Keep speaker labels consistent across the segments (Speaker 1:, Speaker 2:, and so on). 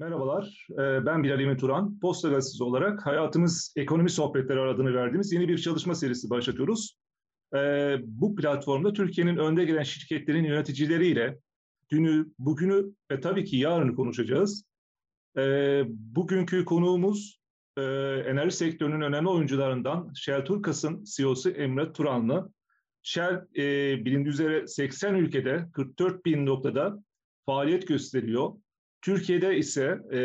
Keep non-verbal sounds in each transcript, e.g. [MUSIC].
Speaker 1: Merhabalar, e, ben Bilal Emin Turan. Posta Gazetesi olarak Hayatımız Ekonomi Sohbetleri adını verdiğimiz yeni bir çalışma serisi başlatıyoruz. E, bu platformda Türkiye'nin önde gelen şirketlerin yöneticileriyle dünü, bugünü ve tabii ki yarını konuşacağız. E, bugünkü konuğumuz enerji sektörünün önemli oyuncularından Shell Turkas'ın CEO'su Emre Turanlı. Shell bilindiği üzere 80 ülkede 44 bin noktada faaliyet gösteriyor Türkiye'de ise e,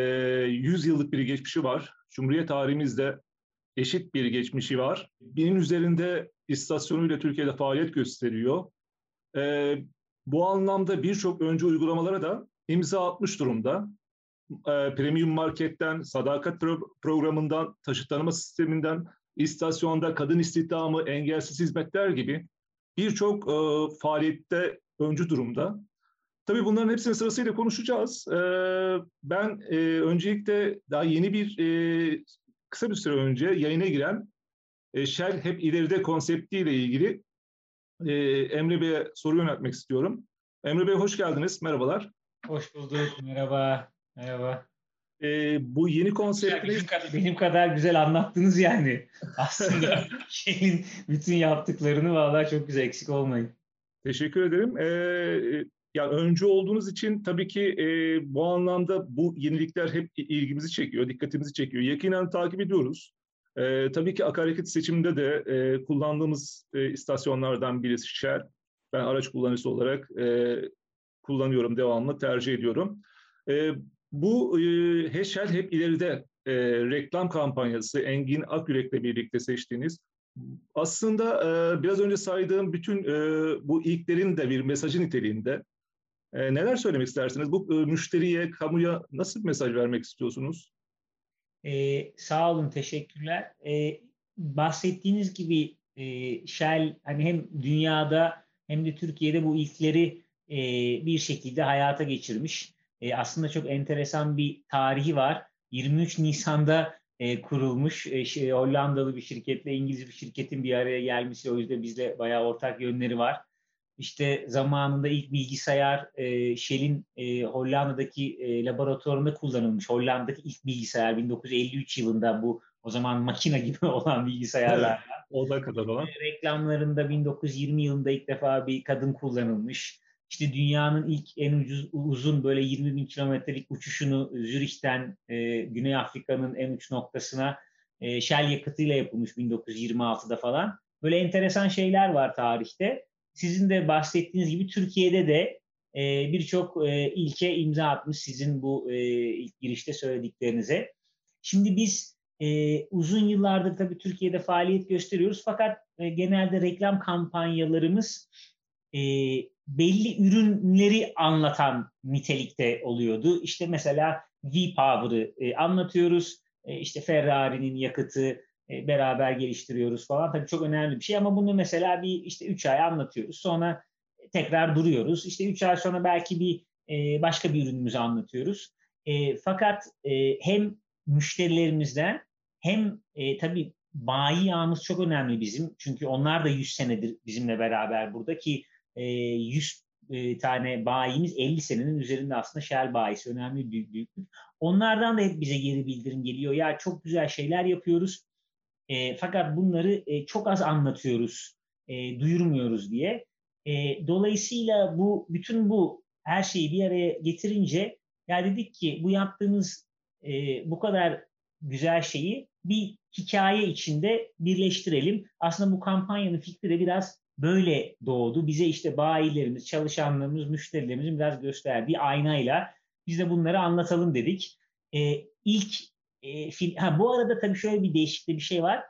Speaker 1: 100 yıllık bir geçmişi var. Cumhuriyet tarihimizde eşit bir geçmişi var. Binin üzerinde istasyonuyla Türkiye'de faaliyet gösteriyor. E, bu anlamda birçok önce uygulamalara da imza atmış durumda. E, premium marketten, sadakat pro- programından, taşıt tanıma sisteminden, istasyonda kadın istihdamı, engelsiz hizmetler gibi birçok e, faaliyette öncü durumda. Tabii bunların hepsini sırasıyla konuşacağız. Ee, ben e, öncelikle daha yeni bir e, kısa bir süre önce yayına giren e, Shell Hep İleride konseptiyle ilgili e, Emre Bey'e soru yöneltmek istiyorum. Emre Bey hoş geldiniz, merhabalar.
Speaker 2: Hoş bulduk, merhaba, merhaba.
Speaker 1: E, bu yeni konseptini...
Speaker 2: Benim kadar, benim kadar güzel anlattınız yani. [LAUGHS] Aslında şeyin bütün yaptıklarını vallahi çok güzel, eksik olmayın.
Speaker 1: Teşekkür ederim. Ee, yani öncü olduğunuz için tabii ki e, bu anlamda bu yenilikler hep ilgimizi çekiyor, dikkatimizi çekiyor. Yakinen takip ediyoruz. E, tabii ki akaryakıt seçiminde de e, kullandığımız e, istasyonlardan birisi Shell. Ben araç kullanıcısı olarak e, kullanıyorum, devamlı tercih ediyorum. E, bu e, Shell hep ileride e, reklam kampanyası Engin Akyürek'le birlikte seçtiğiniz aslında e, biraz önce saydığım bütün e, bu ilklerin de bir mesajı niteliğinde e, neler söylemek istersiniz? Bu e, müşteriye, kamuya nasıl bir mesaj vermek istiyorsunuz?
Speaker 2: Ee, sağ olun, teşekkürler. Ee, bahsettiğiniz gibi e, Shell hani hem dünyada hem de Türkiye'de bu ilkleri e, bir şekilde hayata geçirmiş. E, aslında çok enteresan bir tarihi var. 23 Nisan'da e, kurulmuş e, şey, Hollandalı bir şirketle İngiliz bir şirketin bir araya gelmesi o yüzden bizde bayağı ortak yönleri var. İşte zamanında ilk bilgisayar e, Shell'in e, Hollanda'daki e, laboratuvarında kullanılmış. Hollanda'daki ilk bilgisayar 1953 yılında bu o zaman makine gibi [LAUGHS] olan bilgisayarlar.
Speaker 1: o da kadar olan.
Speaker 2: E, reklamlarında 1920 yılında ilk defa bir kadın kullanılmış. İşte dünyanın ilk en ucuz uzun böyle 20 bin kilometrelik uçuşunu Zürih'ten e, Güney Afrika'nın en uç noktasına e, Shell yakıtıyla yapılmış 1926'da falan. Böyle enteresan şeyler var tarihte sizin de bahsettiğiniz gibi Türkiye'de de e, birçok e, ilke imza atmış sizin bu e, ilk girişte söylediklerinize. Şimdi biz e, uzun yıllardır tabii Türkiye'de faaliyet gösteriyoruz fakat e, genelde reklam kampanyalarımız e, belli ürünleri anlatan nitelikte oluyordu. İşte mesela V-Power'ı e, anlatıyoruz. E, işte Ferrari'nin yakıtı, beraber geliştiriyoruz falan. Tabii çok önemli bir şey ama bunu mesela bir işte 3 ay anlatıyoruz. Sonra tekrar duruyoruz. İşte 3 ay sonra belki bir e, başka bir ürünümüzü anlatıyoruz. E, fakat hem müşterilerimizden hem tabii bayi yağımız çok önemli bizim. Çünkü onlar da 100 senedir bizimle beraber burada ki 100 tane bayimiz 50 senenin üzerinde aslında Shell bayisi önemli büyük büyüklük. Onlardan da hep bize geri bildirim geliyor. Ya çok güzel şeyler yapıyoruz. E, fakat bunları e, çok az anlatıyoruz, e, duyurmuyoruz diye. E, dolayısıyla bu bütün bu her şeyi bir araya getirince ya dedik ki bu yaptığımız e, bu kadar güzel şeyi bir hikaye içinde birleştirelim. Aslında bu kampanyanın fikri de biraz böyle doğdu. Bize işte bayilerimiz, çalışanlarımız, müşterilerimizin biraz gösterdiği aynayla biz de bunları anlatalım dedik. E, ilk e, fil, ha, bu arada tabii şöyle bir değişik bir şey var.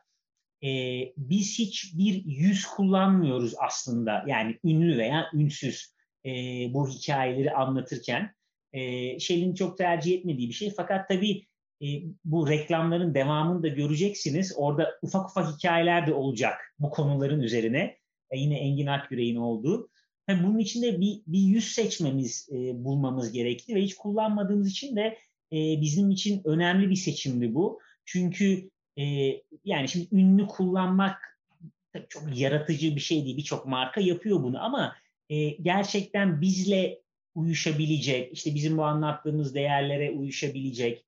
Speaker 2: E, biz hiçbir yüz kullanmıyoruz aslında. Yani ünlü veya ünsüz e, bu hikayeleri anlatırken. E, Shell'in çok tercih etmediği bir şey. Fakat tabii e, bu reklamların devamını da göreceksiniz. Orada ufak ufak hikayeler de olacak bu konuların üzerine. E, yine Engin Akgüre'nin olduğu. Yani bunun için de bir, bir yüz seçmemiz, e, bulmamız gerekti ve hiç kullanmadığımız için de e, bizim için önemli bir seçimdi bu. Çünkü e, yani şimdi ünlü kullanmak çok yaratıcı bir şey değil. Birçok marka yapıyor bunu ama e, gerçekten bizle uyuşabilecek, işte bizim bu anlattığımız değerlere uyuşabilecek,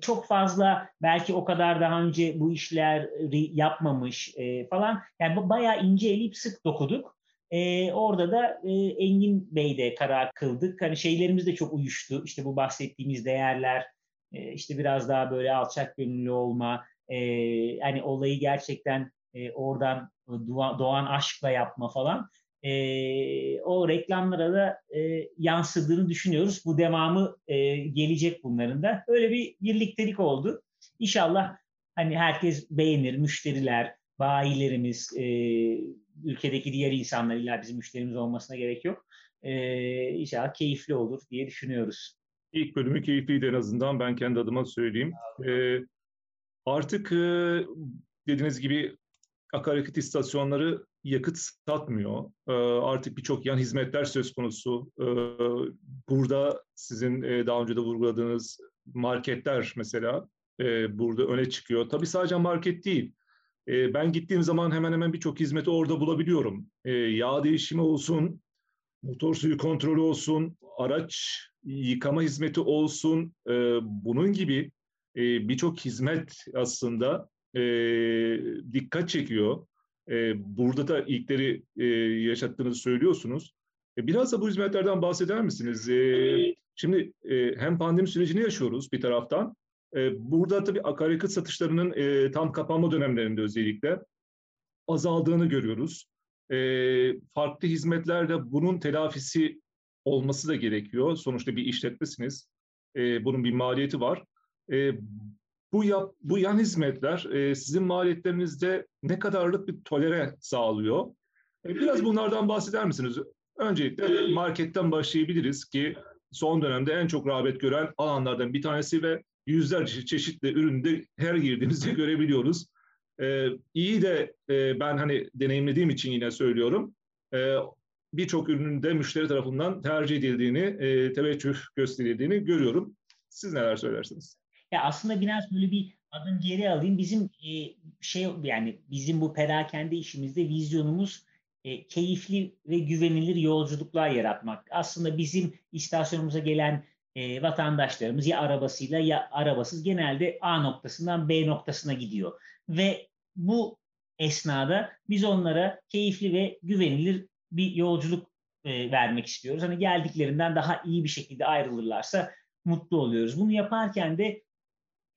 Speaker 2: çok fazla belki o kadar daha önce bu işleri yapmamış e, falan. Yani bayağı ince elip sık dokuduk. E, orada da e, Engin Bey de karar kıldık. Hani şeylerimiz de çok uyuştu. İşte bu bahsettiğimiz değerler, e, işte biraz daha böyle alçak gönüllü olma, e, hani olayı gerçekten e, oradan doğan aşkla yapma falan e, o reklamlara da e, yansıdığını düşünüyoruz. Bu devamı e, gelecek bunların da. Öyle bir birliktelik oldu. İnşallah hani herkes beğenir, müşteriler, bayilerimiz, e, ülkedeki diğer insanlar illa bizim müşterimiz olmasına gerek yok. E, inşallah keyifli olur diye düşünüyoruz.
Speaker 1: İlk bölümü keyifliydi en azından ben kendi adıma söyleyeyim. E, artık e, dediğiniz gibi akaryakıt istasyonları yakıt satmıyor. Ee, artık birçok yan hizmetler söz konusu. Ee, burada sizin e, daha önce de vurguladığınız marketler mesela e, burada öne çıkıyor. Tabii sadece market değil. E, ben gittiğim zaman hemen hemen birçok hizmeti orada bulabiliyorum. Yağ değişimi olsun, motor suyu kontrolü olsun, araç yıkama hizmeti olsun. Bunun gibi birçok hizmet aslında dikkat çekiyor. E, burada da ilkleri e, yaşattığınızı söylüyorsunuz. E, biraz da bu hizmetlerden bahseder misiniz? E, şimdi e, hem pandemi sürecini yaşıyoruz bir taraftan. E, burada tabii akaryakıt satışlarının e, tam kapanma dönemlerinde özellikle azaldığını görüyoruz. E, farklı hizmetlerle bunun telafisi olması da gerekiyor. Sonuçta bir işletmesiniz. Bunun bir maliyeti var. Bu, yap, bu yan hizmetler sizin maliyetlerinizde ne kadarlık bir tolere sağlıyor? Biraz bunlardan bahseder misiniz? Öncelikle marketten başlayabiliriz ki son dönemde en çok rağbet gören alanlardan bir tanesi ve yüzlerce çeşitli üründe her girdiğimizde [LAUGHS] görebiliyoruz. Ee, iyi de e, ben hani deneyimlediğim için yine söylüyorum. E, Birçok ürünün de müşteri tarafından tercih edildiğini, e, teveccüh gösterildiğini görüyorum. Siz neler söylersiniz?
Speaker 2: Ya aslında biraz böyle bir adım geri alayım. Bizim e, şey yani bizim bu perakende işimizde vizyonumuz e, keyifli ve güvenilir yolculuklar yaratmak. Aslında bizim istasyonumuza gelen e, vatandaşlarımız ya arabasıyla ya arabasız genelde A noktasından B noktasına gidiyor. Ve bu esnada biz onlara keyifli ve güvenilir bir yolculuk e, vermek istiyoruz. Hani geldiklerinden daha iyi bir şekilde ayrılırlarsa mutlu oluyoruz. Bunu yaparken de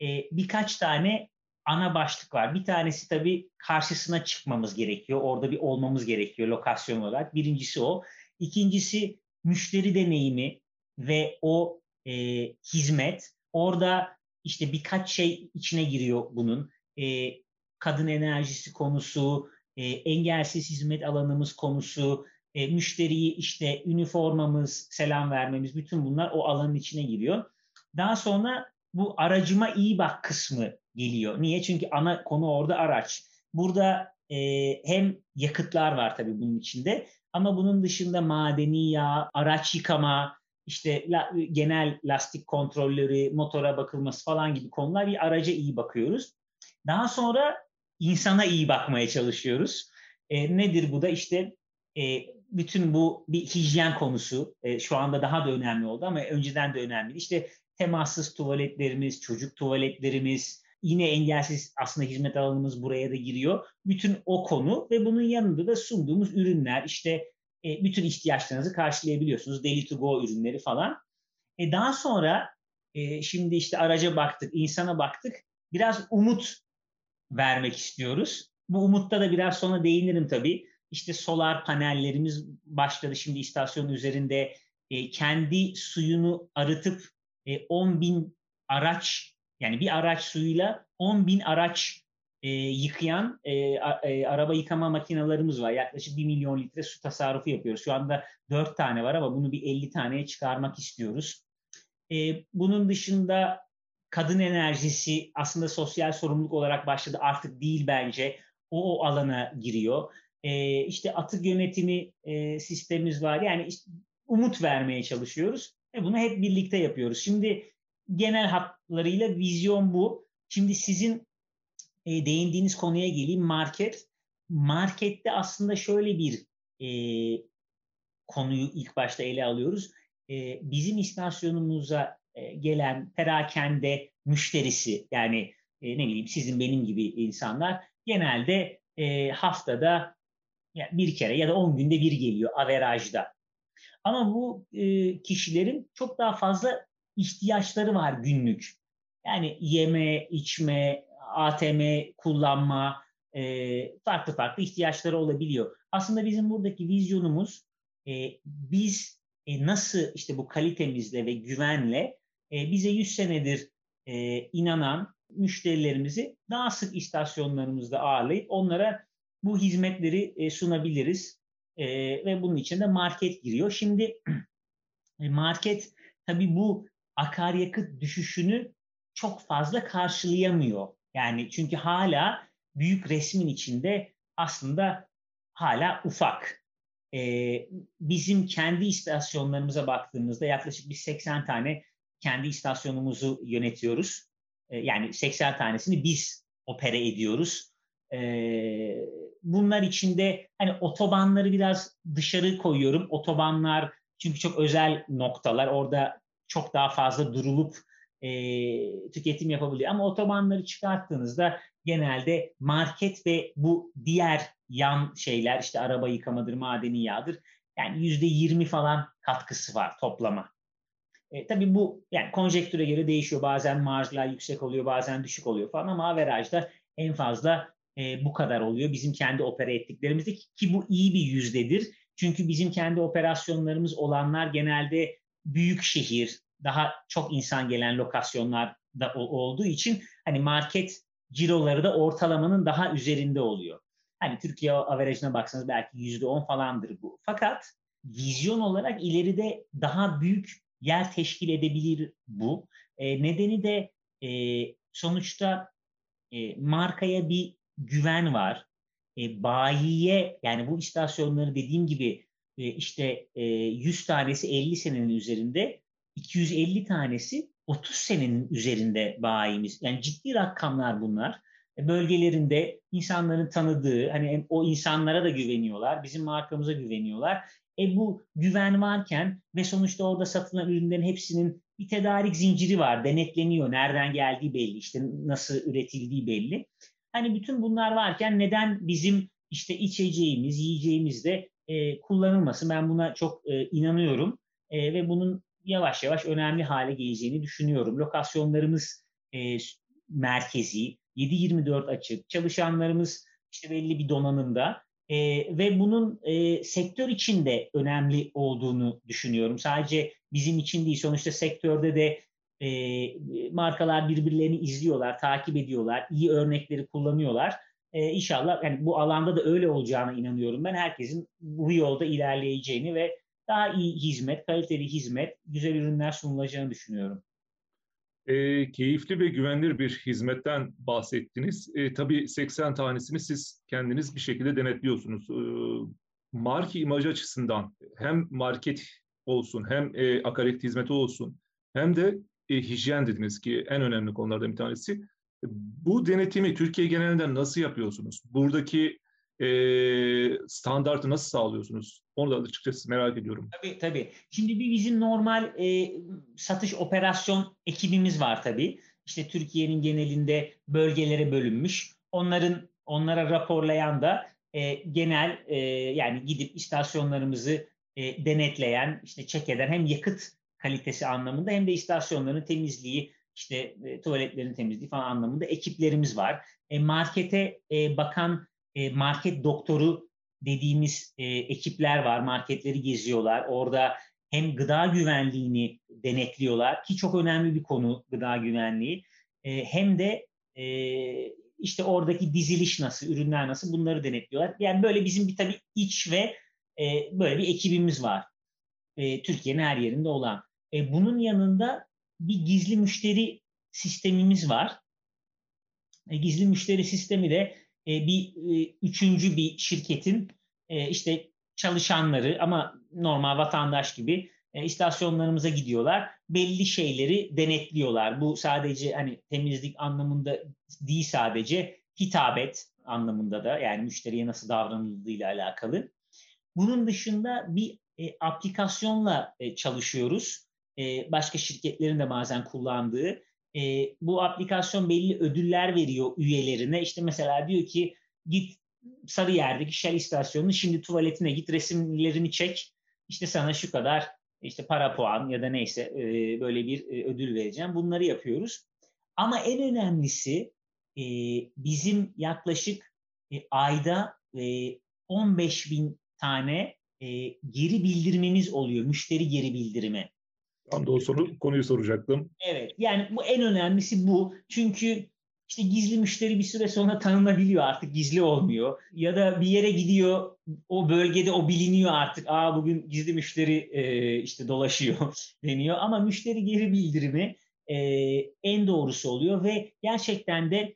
Speaker 2: e, birkaç tane ana başlık var. Bir tanesi tabii karşısına çıkmamız gerekiyor. Orada bir olmamız gerekiyor lokasyon olarak. Birincisi o. İkincisi müşteri deneyimi ve o e, hizmet. Orada işte birkaç şey içine giriyor bunun. E, kadın enerjisi konusu, e, engelsiz hizmet alanımız konusu, e, müşteriyi işte üniformamız, selam vermemiz bütün bunlar o alanın içine giriyor. Daha sonra bu aracıma iyi bak kısmı geliyor. Niye? Çünkü ana konu orada araç. Burada e, hem yakıtlar var tabii bunun içinde ama bunun dışında madeni yağ, araç yıkama, işte la, genel lastik kontrolleri, motora bakılması falan gibi konular bir araca iyi bakıyoruz. Daha sonra insana iyi bakmaya çalışıyoruz. E, nedir bu da? İşte e, bütün bu bir hijyen konusu. E, şu anda daha da önemli oldu ama önceden de önemliydi. İşte temassız tuvaletlerimiz, çocuk tuvaletlerimiz, yine engelsiz aslında hizmet alanımız buraya da giriyor. Bütün o konu ve bunun yanında da sunduğumuz ürünler işte e, bütün ihtiyaçlarınızı karşılayabiliyorsunuz. Daily to go ürünleri falan. E, daha sonra e, şimdi işte araca baktık, insana baktık. Biraz umut vermek istiyoruz. Bu umutta da biraz sonra değinirim tabii. İşte solar panellerimiz başladı şimdi istasyonun üzerinde. E, kendi suyunu arıtıp 10 e, bin araç yani bir araç suyuyla 10 bin araç e, yıkayan e, a, e, araba yıkama makinalarımız var. Yaklaşık 1 milyon litre su tasarrufu yapıyoruz. Şu anda 4 tane var ama bunu bir 50 taneye çıkarmak istiyoruz. E, bunun dışında kadın enerjisi aslında sosyal sorumluluk olarak başladı. Artık değil bence. O, o alana giriyor. E, işte atık yönetimi e, sistemimiz var. Yani işte umut vermeye çalışıyoruz. Ve bunu hep birlikte yapıyoruz. Şimdi genel hatlarıyla vizyon bu. Şimdi sizin e, değindiğiniz konuya geleyim market. Markette aslında şöyle bir e, konuyu ilk başta ele alıyoruz. e, bizim istasyonumuza e, gelen perakende müşterisi yani e, ne bileyim sizin benim gibi insanlar genelde e, haftada bir kere ya da 10 günde bir geliyor averajda. Ama bu e, kişilerin çok daha fazla ihtiyaçları var günlük. Yani yeme, içme, ATM kullanma, e, farklı farklı ihtiyaçları olabiliyor. Aslında bizim buradaki vizyonumuz e, biz e, nasıl işte bu kalitemizle ve güvenle e, bize 100 senedir e, inanan müşterilerimizi daha sık istasyonlarımızda ağırlayıp onlara bu hizmetleri e, sunabiliriz. E, ve bunun için de market giriyor. Şimdi [CLEARS THROAT] e, market tabii bu akaryakıt düşüşünü çok fazla karşılayamıyor. Yani çünkü hala büyük resmin içinde aslında hala ufak. Ee, bizim kendi istasyonlarımıza baktığımızda yaklaşık bir 80 tane kendi istasyonumuzu yönetiyoruz. Ee, yani 80 tanesini biz opere ediyoruz. Ee, bunlar içinde hani otobanları biraz dışarı koyuyorum. Otobanlar çünkü çok özel noktalar. Orada çok daha fazla durulup e, tüketim yapabiliyor. Ama otobanları çıkarttığınızda genelde market ve bu diğer yan şeyler işte araba yıkamadır, madeni yağdır. Yani yüzde yirmi falan katkısı var toplama. E, tabii bu yani konjektüre göre değişiyor. Bazen marjlar yüksek oluyor, bazen düşük oluyor falan ama averajda en fazla e, bu kadar oluyor. Bizim kendi opera ettiklerimizde ki bu iyi bir yüzdedir. Çünkü bizim kendi operasyonlarımız olanlar genelde büyük şehir, daha çok insan gelen lokasyonlarda olduğu için hani market ciroları da ortalamanın daha üzerinde oluyor. Hani Türkiye averajına baksanız belki yüzde on falandır bu. Fakat vizyon olarak ileride daha büyük yer teşkil edebilir bu. E, nedeni de e, sonuçta e, markaya bir güven var. E, bayiye yani bu istasyonları dediğim gibi e, işte e, 100 tanesi 50 senenin üzerinde 250 tanesi 30 senenin üzerinde bayimiz. Yani ciddi rakamlar bunlar. E, bölgelerinde insanların tanıdığı, hani o insanlara da güveniyorlar, bizim markamıza güveniyorlar. E bu güven varken ve sonuçta orada satılan ürünlerin hepsinin bir tedarik zinciri var, denetleniyor, nereden geldiği belli, işte nasıl üretildiği belli. Hani bütün bunlar varken neden bizim işte içeceğimiz, yiyeceğimiz de e, kullanılmasın? Ben buna çok e, inanıyorum e, ve bunun yavaş yavaş önemli hale geleceğini düşünüyorum. Lokasyonlarımız e, merkezi, 7-24 açık, çalışanlarımız işte belli bir donanımda e, ve bunun e, sektör içinde önemli olduğunu düşünüyorum. Sadece bizim için değil, sonuçta sektörde de e, markalar birbirlerini izliyorlar, takip ediyorlar, iyi örnekleri kullanıyorlar. E, inşallah yani bu alanda da öyle olacağına inanıyorum ben. Herkesin bu yolda ilerleyeceğini ve daha iyi hizmet, kaliteli hizmet, güzel ürünler sunulacağını düşünüyorum.
Speaker 1: E, keyifli ve güvenilir bir hizmetten bahsettiniz. E, tabii 80 tanesini siz kendiniz bir şekilde denetliyorsunuz. E, marka imaj açısından hem market olsun hem e, akaryakıt hizmeti olsun hem de e, hijyen dediniz ki en önemli konulardan bir tanesi. Bu denetimi Türkiye genelinde nasıl yapıyorsunuz? Buradaki e, standartı nasıl sağlıyorsunuz? Onu da açıkçası merak ediyorum.
Speaker 2: Tabii tabii. Şimdi bir bizim normal e, satış operasyon ekibimiz var tabii. İşte Türkiye'nin genelinde bölgelere bölünmüş. Onların onlara raporlayan da e, genel e, yani gidip istasyonlarımızı e, denetleyen, işte çek eden hem yakıt kalitesi anlamında hem de istasyonların temizliği, işte e, tuvaletlerin temizliği falan anlamında ekiplerimiz var. E, markete e, bakan e, market doktoru dediğimiz e, ekipler var. Marketleri geziyorlar. Orada hem gıda güvenliğini denetliyorlar ki çok önemli bir konu gıda güvenliği. E, hem de e, işte oradaki diziliş nasıl, ürünler nasıl bunları denetliyorlar. Yani böyle bizim bir tabii iç ve e, böyle bir ekibimiz var. E, Türkiye'nin her yerinde olan. E, bunun yanında bir gizli müşteri sistemimiz var. E, gizli müşteri sistemi de bir e, üçüncü bir şirketin e, işte çalışanları ama normal vatandaş gibi e, istasyonlarımıza gidiyorlar. Belli şeyleri denetliyorlar. Bu sadece hani temizlik anlamında değil sadece hitabet anlamında da yani müşteriye nasıl davranıldığıyla alakalı. Bunun dışında bir e, aplikasyonla e, çalışıyoruz. E, başka şirketlerin de bazen kullandığı. E, bu aplikasyon belli ödüller veriyor üyelerine. İşte mesela diyor ki git Sarıyer'deki Shell istasyonunun şimdi tuvaletine git resimlerini çek. İşte sana şu kadar işte para puan ya da neyse e, böyle bir e, ödül vereceğim. Bunları yapıyoruz. Ama en önemlisi e, bizim yaklaşık ayda 15 bin tane geri bildirimimiz oluyor. Müşteri geri bildirimi.
Speaker 1: Tam da o soru, konuyu soracaktım.
Speaker 2: Evet. Yani bu en önemlisi bu. Çünkü işte gizli müşteri bir süre sonra tanınabiliyor artık gizli olmuyor. Ya da bir yere gidiyor o bölgede o biliniyor artık. Aa bugün gizli müşteri e, işte dolaşıyor [LAUGHS] deniyor. Ama müşteri geri bildirimi e, en doğrusu oluyor ve gerçekten de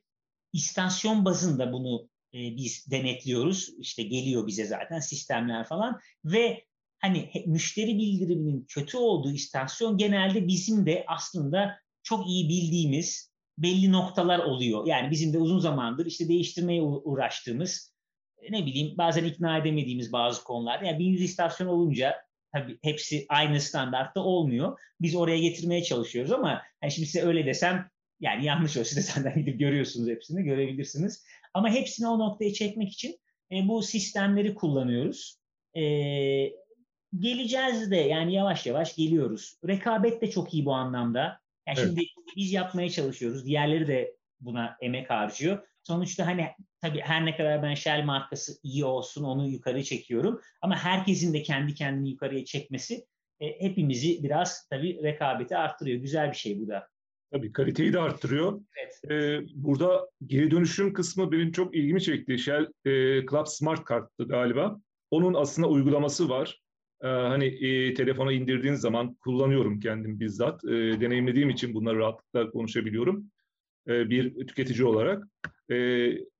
Speaker 2: istasyon bazında bunu e, biz denetliyoruz. İşte geliyor bize zaten sistemler falan ve hani müşteri bildiriminin kötü olduğu istasyon genelde bizim de aslında çok iyi bildiğimiz belli noktalar oluyor. Yani bizim de uzun zamandır işte değiştirmeye uğraştığımız e, ne bileyim bazen ikna edemediğimiz bazı konular. Yani 1100 istasyon olunca tabii hepsi aynı standartta olmuyor. Biz oraya getirmeye çalışıyoruz ama yani şimdi size öyle desem yani yanlış olsa da senden gidip görüyorsunuz hepsini, görebilirsiniz. Ama hepsini o noktaya çekmek için e, bu sistemleri kullanıyoruz. E, geleceğiz de yani yavaş yavaş geliyoruz. Rekabet de çok iyi bu anlamda. Yani evet. şimdi biz yapmaya çalışıyoruz. Diğerleri de buna emek harcıyor. Sonuçta hani tabii her ne kadar ben Shell markası iyi olsun onu yukarı çekiyorum. Ama herkesin de kendi kendini yukarıya çekmesi e, hepimizi biraz tabii rekabeti arttırıyor. Güzel bir şey bu da.
Speaker 1: Tabii kaliteyi de arttırıyor. Evet. Ee, burada geri dönüşüm kısmı benim çok ilgimi çekti. Shell e, Club Smart Kart'tı galiba. Onun aslında uygulaması var. Ee, hani e, telefona indirdiğin zaman kullanıyorum kendim bizzat. E, deneyimlediğim için bunları rahatlıkla konuşabiliyorum. E, bir tüketici olarak. E,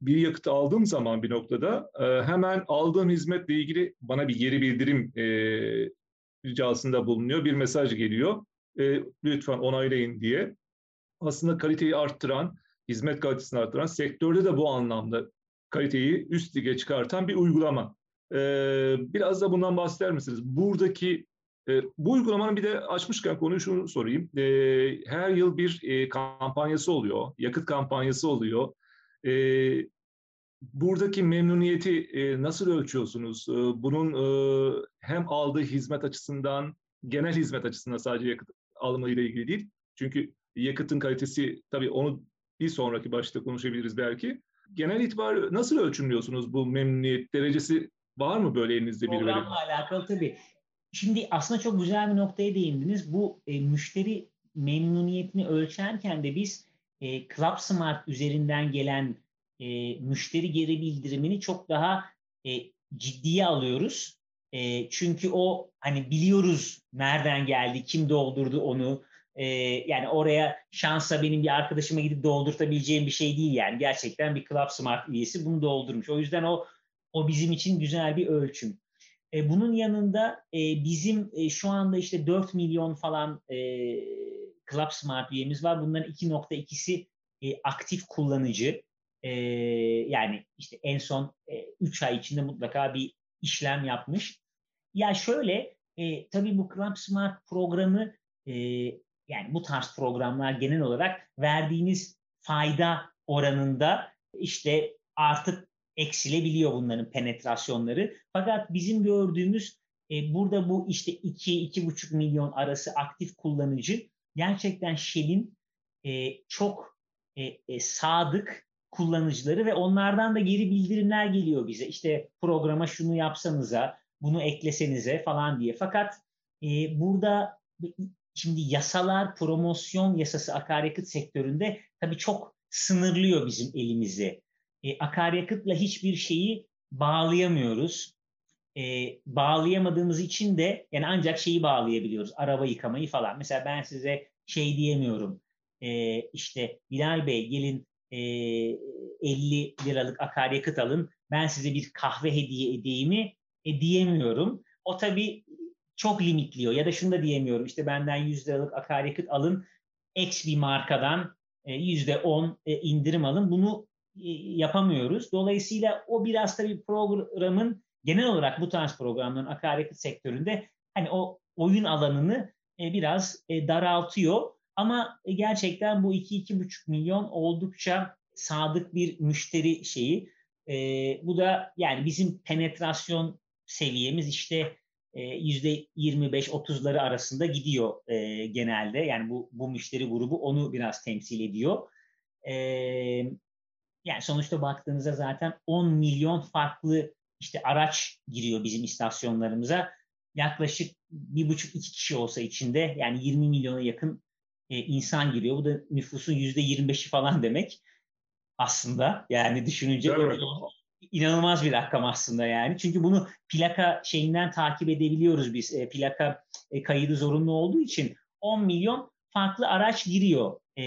Speaker 1: bir yakıt aldığım zaman bir noktada e, hemen aldığım hizmetle ilgili bana bir geri bildirim e, ricasında bulunuyor. Bir mesaj geliyor. E, lütfen onaylayın diye. Aslında kaliteyi arttıran, hizmet kalitesini arttıran, sektörde de bu anlamda kaliteyi üst lige çıkartan bir uygulama. Ee, biraz da bundan bahseder misiniz? Buradaki e, bu uygulamanın bir de açmışken konuyu şunu sorayım. E, her yıl bir e, kampanyası oluyor, yakıt kampanyası oluyor. E, buradaki memnuniyeti e, nasıl ölçüyorsunuz? E, bunun e, hem aldığı hizmet açısından, genel hizmet açısından sadece yakıt alımı ile ilgili değil. Çünkü yakıtın kalitesi tabii onu bir sonraki başta konuşabiliriz belki. Genel itibar nasıl ölçümlüyorsunuz bu memnuniyet derecesi Var mı böyle elinizde bir?
Speaker 2: Programla alakalı tabii. Şimdi aslında çok güzel bir noktaya değindiniz. Bu e, müşteri memnuniyetini ölçerken de biz e, Club Smart üzerinden gelen e, müşteri geri bildirimini çok daha e, ciddiye alıyoruz. E, çünkü o hani biliyoruz nereden geldi, kim doldurdu onu. E, yani oraya şansa benim bir arkadaşıma gidip doldurtabileceğim bir şey değil yani. Gerçekten bir Club Smart üyesi bunu doldurmuş. O yüzden o o bizim için güzel bir ölçüm. E, bunun yanında e, bizim e, şu anda işte 4 milyon falan e, Club Smart üyemiz var. Bunların 2.2'si e, aktif kullanıcı. E, yani işte en son e, 3 ay içinde mutlaka bir işlem yapmış. Ya şöyle, e, tabii bu Club Smart programı e, yani bu tarz programlar genel olarak verdiğiniz fayda oranında işte artık eksilebiliyor bunların penetrasyonları. Fakat bizim gördüğümüz e, burada bu işte 2-2,5 milyon arası aktif kullanıcı gerçekten Shell'in e, çok e, e, sadık kullanıcıları ve onlardan da geri bildirimler geliyor bize. İşte programa şunu yapsanıza, bunu eklesenize falan diye. Fakat e, burada şimdi yasalar, promosyon yasası akaryakıt sektöründe tabii çok sınırlıyor bizim elimizi e, akaryakıtla hiçbir şeyi bağlayamıyoruz. E, bağlayamadığımız için de yani ancak şeyi bağlayabiliyoruz. Araba yıkamayı falan. Mesela ben size şey diyemiyorum. E, işte Bilal Bey gelin e, 50 liralık akaryakıt alın. Ben size bir kahve hediye edeyimi e, diyemiyorum. O tabii çok limitliyor. Ya da şunu da diyemiyorum. İşte benden 100 liralık akaryakıt alın. X bir markadan %10 e, indirim alın. Bunu yapamıyoruz. Dolayısıyla o biraz tabii programın genel olarak bu tarz programların akaryakıt sektöründe hani o oyun alanını e, biraz e, daraltıyor. Ama e, gerçekten bu 2-2,5 milyon oldukça sadık bir müşteri şeyi. E, bu da yani bizim penetrasyon seviyemiz işte yüzde 25-30'ları arasında gidiyor e, genelde. Yani bu, bu müşteri grubu onu biraz temsil ediyor. Yani sonuçta baktığınızda zaten 10 milyon farklı işte araç giriyor bizim istasyonlarımıza. Yaklaşık bir buçuk iki kişi olsa içinde yani 20 milyona yakın e, insan giriyor. Bu da nüfusun yüzde 25'i falan demek aslında. Yani düşününce inanılmaz bir rakam aslında yani. Çünkü bunu plaka şeyinden takip edebiliyoruz biz. E, plaka e, kaydı zorunlu olduğu için 10 milyon farklı araç giriyor e,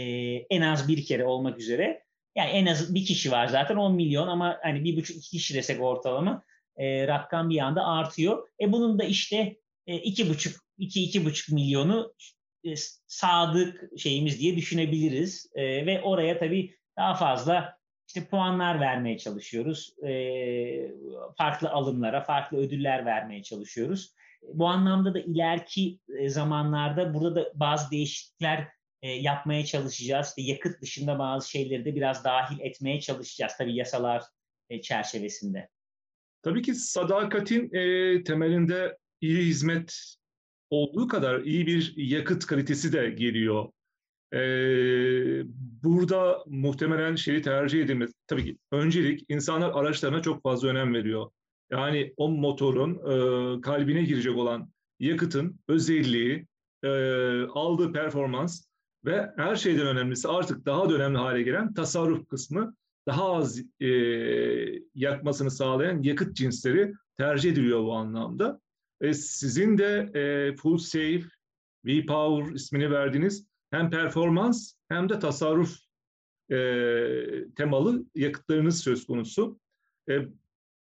Speaker 2: en az bir kere olmak üzere. Yani en az bir kişi var zaten 10 milyon ama hani bir buçuk iki kişi desek ortalama e, rakam bir anda artıyor. E bunun da işte e, iki buçuk iki iki buçuk milyonu e, sadık şeyimiz diye düşünebiliriz e, ve oraya tabii daha fazla işte puanlar vermeye çalışıyoruz. E, farklı alımlara, farklı ödüller vermeye çalışıyoruz. Bu anlamda da ileriki e, zamanlarda burada da bazı değişiklikler e, yapmaya çalışacağız. İşte yakıt dışında bazı şeyleri de biraz dahil etmeye çalışacağız tabii yasalar e, çerçevesinde.
Speaker 1: Tabii ki sadakatin e, temelinde iyi hizmet olduğu kadar iyi bir yakıt kalitesi de geliyor. Burada muhtemelen şeyi tercih edilmez. Tabii ki öncelik insanlar araçlarına çok fazla önem veriyor. Yani o motorun kalbine girecek olan yakıtın özelliği, aldığı performans ve her şeyden önemlisi artık daha da önemli hale gelen tasarruf kısmı daha az e, yakmasını sağlayan yakıt cinsleri tercih ediliyor bu anlamda. E, sizin de e, Full Safe, V-Power ismini verdiğiniz hem performans hem de tasarruf e, temalı yakıtlarınız söz konusu. E,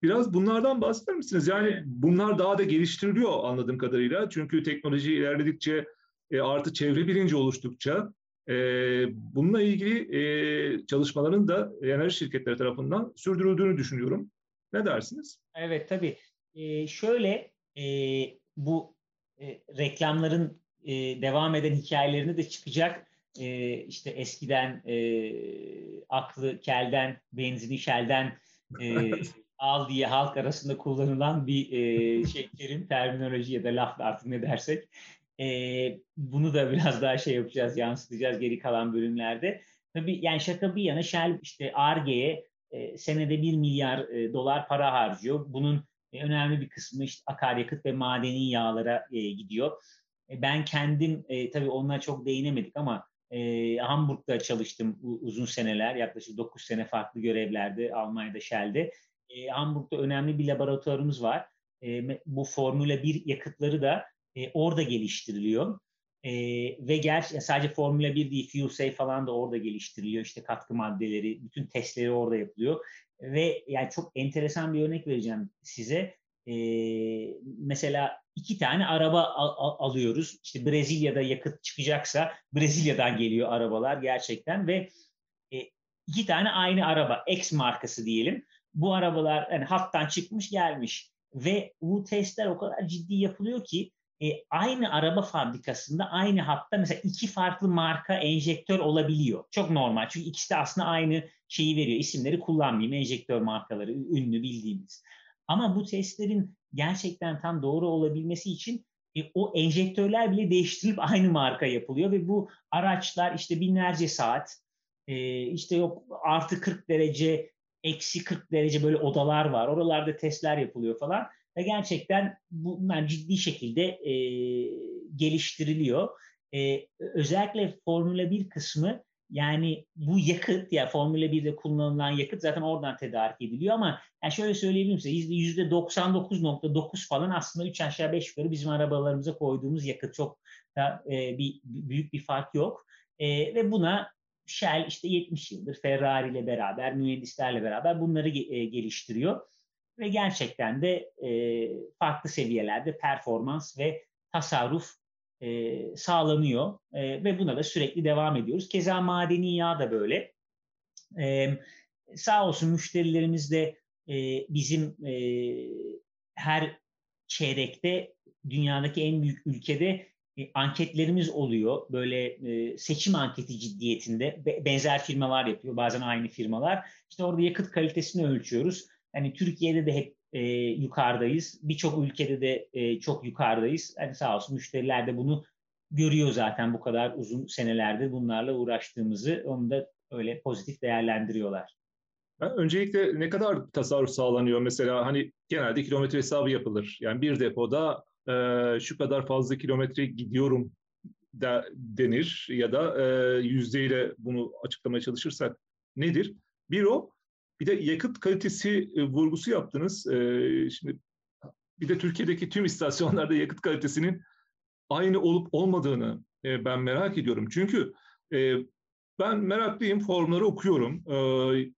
Speaker 1: biraz bunlardan bahseder misiniz? Yani bunlar daha da geliştiriliyor anladığım kadarıyla. Çünkü teknoloji ilerledikçe, e, artı çevre bilinci oluştukça e, bununla ilgili e, çalışmaların da enerji şirketleri tarafından sürdürüldüğünü düşünüyorum. Ne dersiniz?
Speaker 2: Evet tabii. E, şöyle e, bu e, reklamların e, devam eden hikayelerini de çıkacak. E, işte eskiden e, aklı kelden, benzini şelden e, al diye halk arasında kullanılan bir e, şey terim, terminoloji ya da laf artık ne dersek. E, bunu da [LAUGHS] biraz daha şey yapacağız, yansıtacağız geri kalan bölümlerde. Tabii yani şaka bir yana Shell işte ARGE'ye e, senede 1 milyar e, dolar para harcıyor. Bunun e, önemli bir kısmı işte akaryakıt ve madeni yağlara e, gidiyor. E, ben kendim e, tabii onlara çok değinemedik ama e, Hamburg'da çalıştım uzun seneler, yaklaşık 9 sene farklı görevlerde Almanya'da Shell'de. E, Hamburg'da önemli bir laboratuvarımız var. E, bu Formula 1 yakıtları da e, orada geliştiriliyor. E, ve gerçi sadece Formula 1 değil, Fuel Safe falan da orada geliştiriliyor. İşte katkı maddeleri, bütün testleri orada yapılıyor. Ve yani çok enteresan bir örnek vereceğim size. E, mesela iki tane araba al- al- alıyoruz. İşte Brezilya'da yakıt çıkacaksa Brezilya'dan geliyor arabalar gerçekten ve e, iki tane aynı araba X markası diyelim. Bu arabalar yani hattan çıkmış gelmiş ve bu testler o kadar ciddi yapılıyor ki e, aynı araba fabrikasında aynı hatta mesela iki farklı marka enjektör olabiliyor. Çok normal çünkü ikisi de aslında aynı şeyi veriyor. İsimleri kullanmayayım enjektör markaları ünlü bildiğimiz. Ama bu testlerin gerçekten tam doğru olabilmesi için e, o enjektörler bile değiştirilip aynı marka yapılıyor ve bu araçlar işte binlerce saat e, işte yok artı 40 derece eksi 40 derece böyle odalar var. Oralarda testler yapılıyor falan ve gerçekten bunlar ciddi şekilde e, geliştiriliyor. E, özellikle Formula 1 kısmı yani bu yakıt ya Formula 1'de kullanılan yakıt zaten oradan tedarik ediliyor ama yani şöyle söyleyebilirim size %99.9 falan aslında 3 aşağı 5 yukarı bizim arabalarımıza koyduğumuz yakıt çok da e, bir büyük bir fark yok. E, ve buna Shell işte 70 yıldır Ferrari ile beraber, mühendislerle beraber bunları e, geliştiriyor ve gerçekten de e, farklı seviyelerde performans ve tasarruf e, sağlanıyor e, ve buna da sürekli devam ediyoruz. Keza madeni yağ da böyle. E, sağ olsun müşterilerimiz de e, bizim e, her çeyrekte dünyadaki en büyük ülkede e, anketlerimiz oluyor. Böyle e, seçim anketi ciddiyetinde be, benzer firmalar yapıyor. Bazen aynı firmalar. İşte orada yakıt kalitesini ölçüyoruz. Hani Türkiye'de de hep e, yukarıdayız. Birçok ülkede de e, çok yukarıdayız. Hani sağ olsun müşteriler de bunu görüyor zaten bu kadar uzun senelerde bunlarla uğraştığımızı. Onu da öyle pozitif değerlendiriyorlar.
Speaker 1: Öncelikle ne kadar tasarruf sağlanıyor? Mesela hani genelde kilometre hesabı yapılır. Yani bir depoda e, şu kadar fazla kilometre gidiyorum de, denir ya da e, yüzdeyle bunu açıklamaya çalışırsak nedir? Bir o, bir de yakıt kalitesi e, vurgusu yaptınız. E, şimdi bir de Türkiye'deki tüm istasyonlarda yakıt kalitesinin aynı olup olmadığını e, ben merak ediyorum. Çünkü ben meraklıyım, formları okuyorum.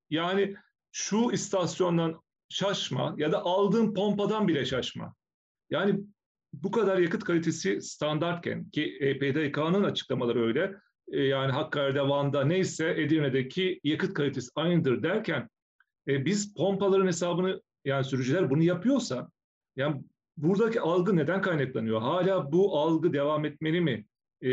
Speaker 1: Yani şu istasyondan şaşma ya da aldığın pompadan bile şaşma. Yani bu kadar yakıt kalitesi standartken ki EPDK'nın açıklamaları öyle. Yani Hakkari'de, Van'da neyse Edirne'deki yakıt kalitesi aynıdır derken e, biz pompaların hesabını yani sürücüler bunu yapıyorsa yani buradaki algı neden kaynaklanıyor? Hala bu algı devam etmeli mi? E,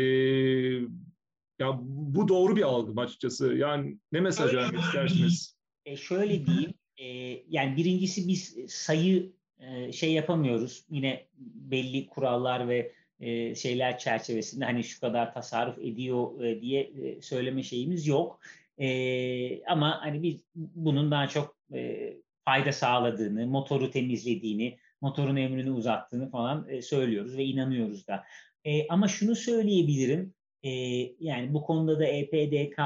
Speaker 1: ya bu doğru bir algı açıkçası? Yani ne mesaj vermek istersiniz?
Speaker 2: E şöyle diyeyim, e, yani birincisi biz sayı e, şey yapamıyoruz. Yine belli kurallar ve e, şeyler çerçevesinde hani şu kadar tasarruf ediyor e, diye e, söyleme şeyimiz yok. E, ama hani biz bunun daha çok e, fayda sağladığını, motoru temizlediğini, motorun ömrünü uzattığını falan e, söylüyoruz ve inanıyoruz da. E, ama şunu söyleyebilirim, e, yani bu konuda da EPDK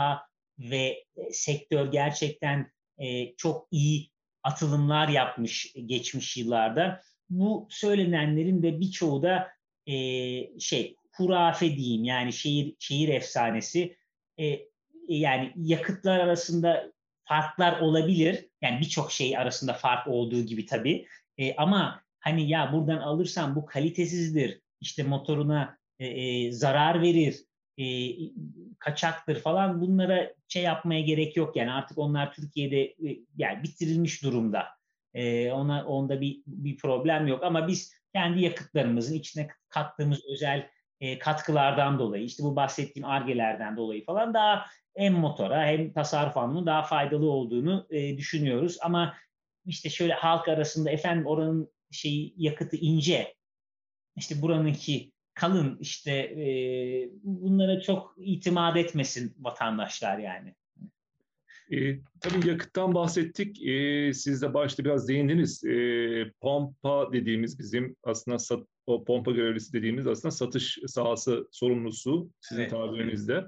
Speaker 2: ve sektör gerçekten e, çok iyi atılımlar yapmış geçmiş yıllarda. Bu söylenenlerin de birçoğu da e, şey hurafe diyeyim yani şehir şehir efsanesi. E, yani yakıtlar arasında farklar olabilir. Yani birçok şey arasında fark olduğu gibi tabii. E, ama hani ya buradan alırsan bu kalitesizdir. İşte motoruna e, e, zarar verir e, kaçaktır falan bunlara şey yapmaya gerek yok yani artık onlar Türkiye'de e, yani bitirilmiş durumda. E, ona onda bir bir problem yok ama biz kendi yakıtlarımızın içine kattığımız özel e, katkılardan dolayı işte bu bahsettiğim argelerden dolayı falan daha hem motora hem tasarruf anlamında daha faydalı olduğunu e, düşünüyoruz ama işte şöyle halk arasında efendim oranın şeyi yakıtı ince işte buranınki kalın işte e, bunlara çok itimat etmesin vatandaşlar yani.
Speaker 1: E, tabii yakıttan bahsettik. E, siz de başta biraz değindiniz. E, pompa dediğimiz bizim aslında sat, o pompa görevlisi dediğimiz aslında satış sahası sorumlusu sizin evet. tabirinizde.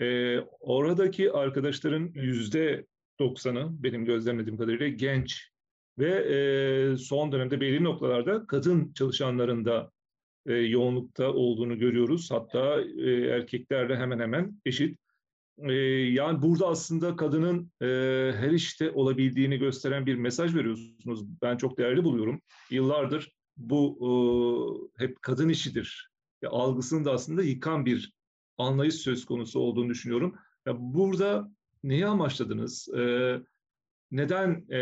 Speaker 1: E, oradaki arkadaşların yüzde doksanı benim gözlemlediğim kadarıyla genç ve e, son dönemde belirli noktalarda kadın çalışanların da e, yoğunlukta olduğunu görüyoruz. Hatta e, erkeklerle hemen hemen eşit. E, yani burada aslında kadının e, her işte olabildiğini gösteren bir mesaj veriyorsunuz. Ben çok değerli buluyorum. Yıllardır bu e, hep kadın işidir. Ya, algısını da aslında yıkan bir anlayış söz konusu olduğunu düşünüyorum. Ya, burada neyi amaçladınız? E, neden e,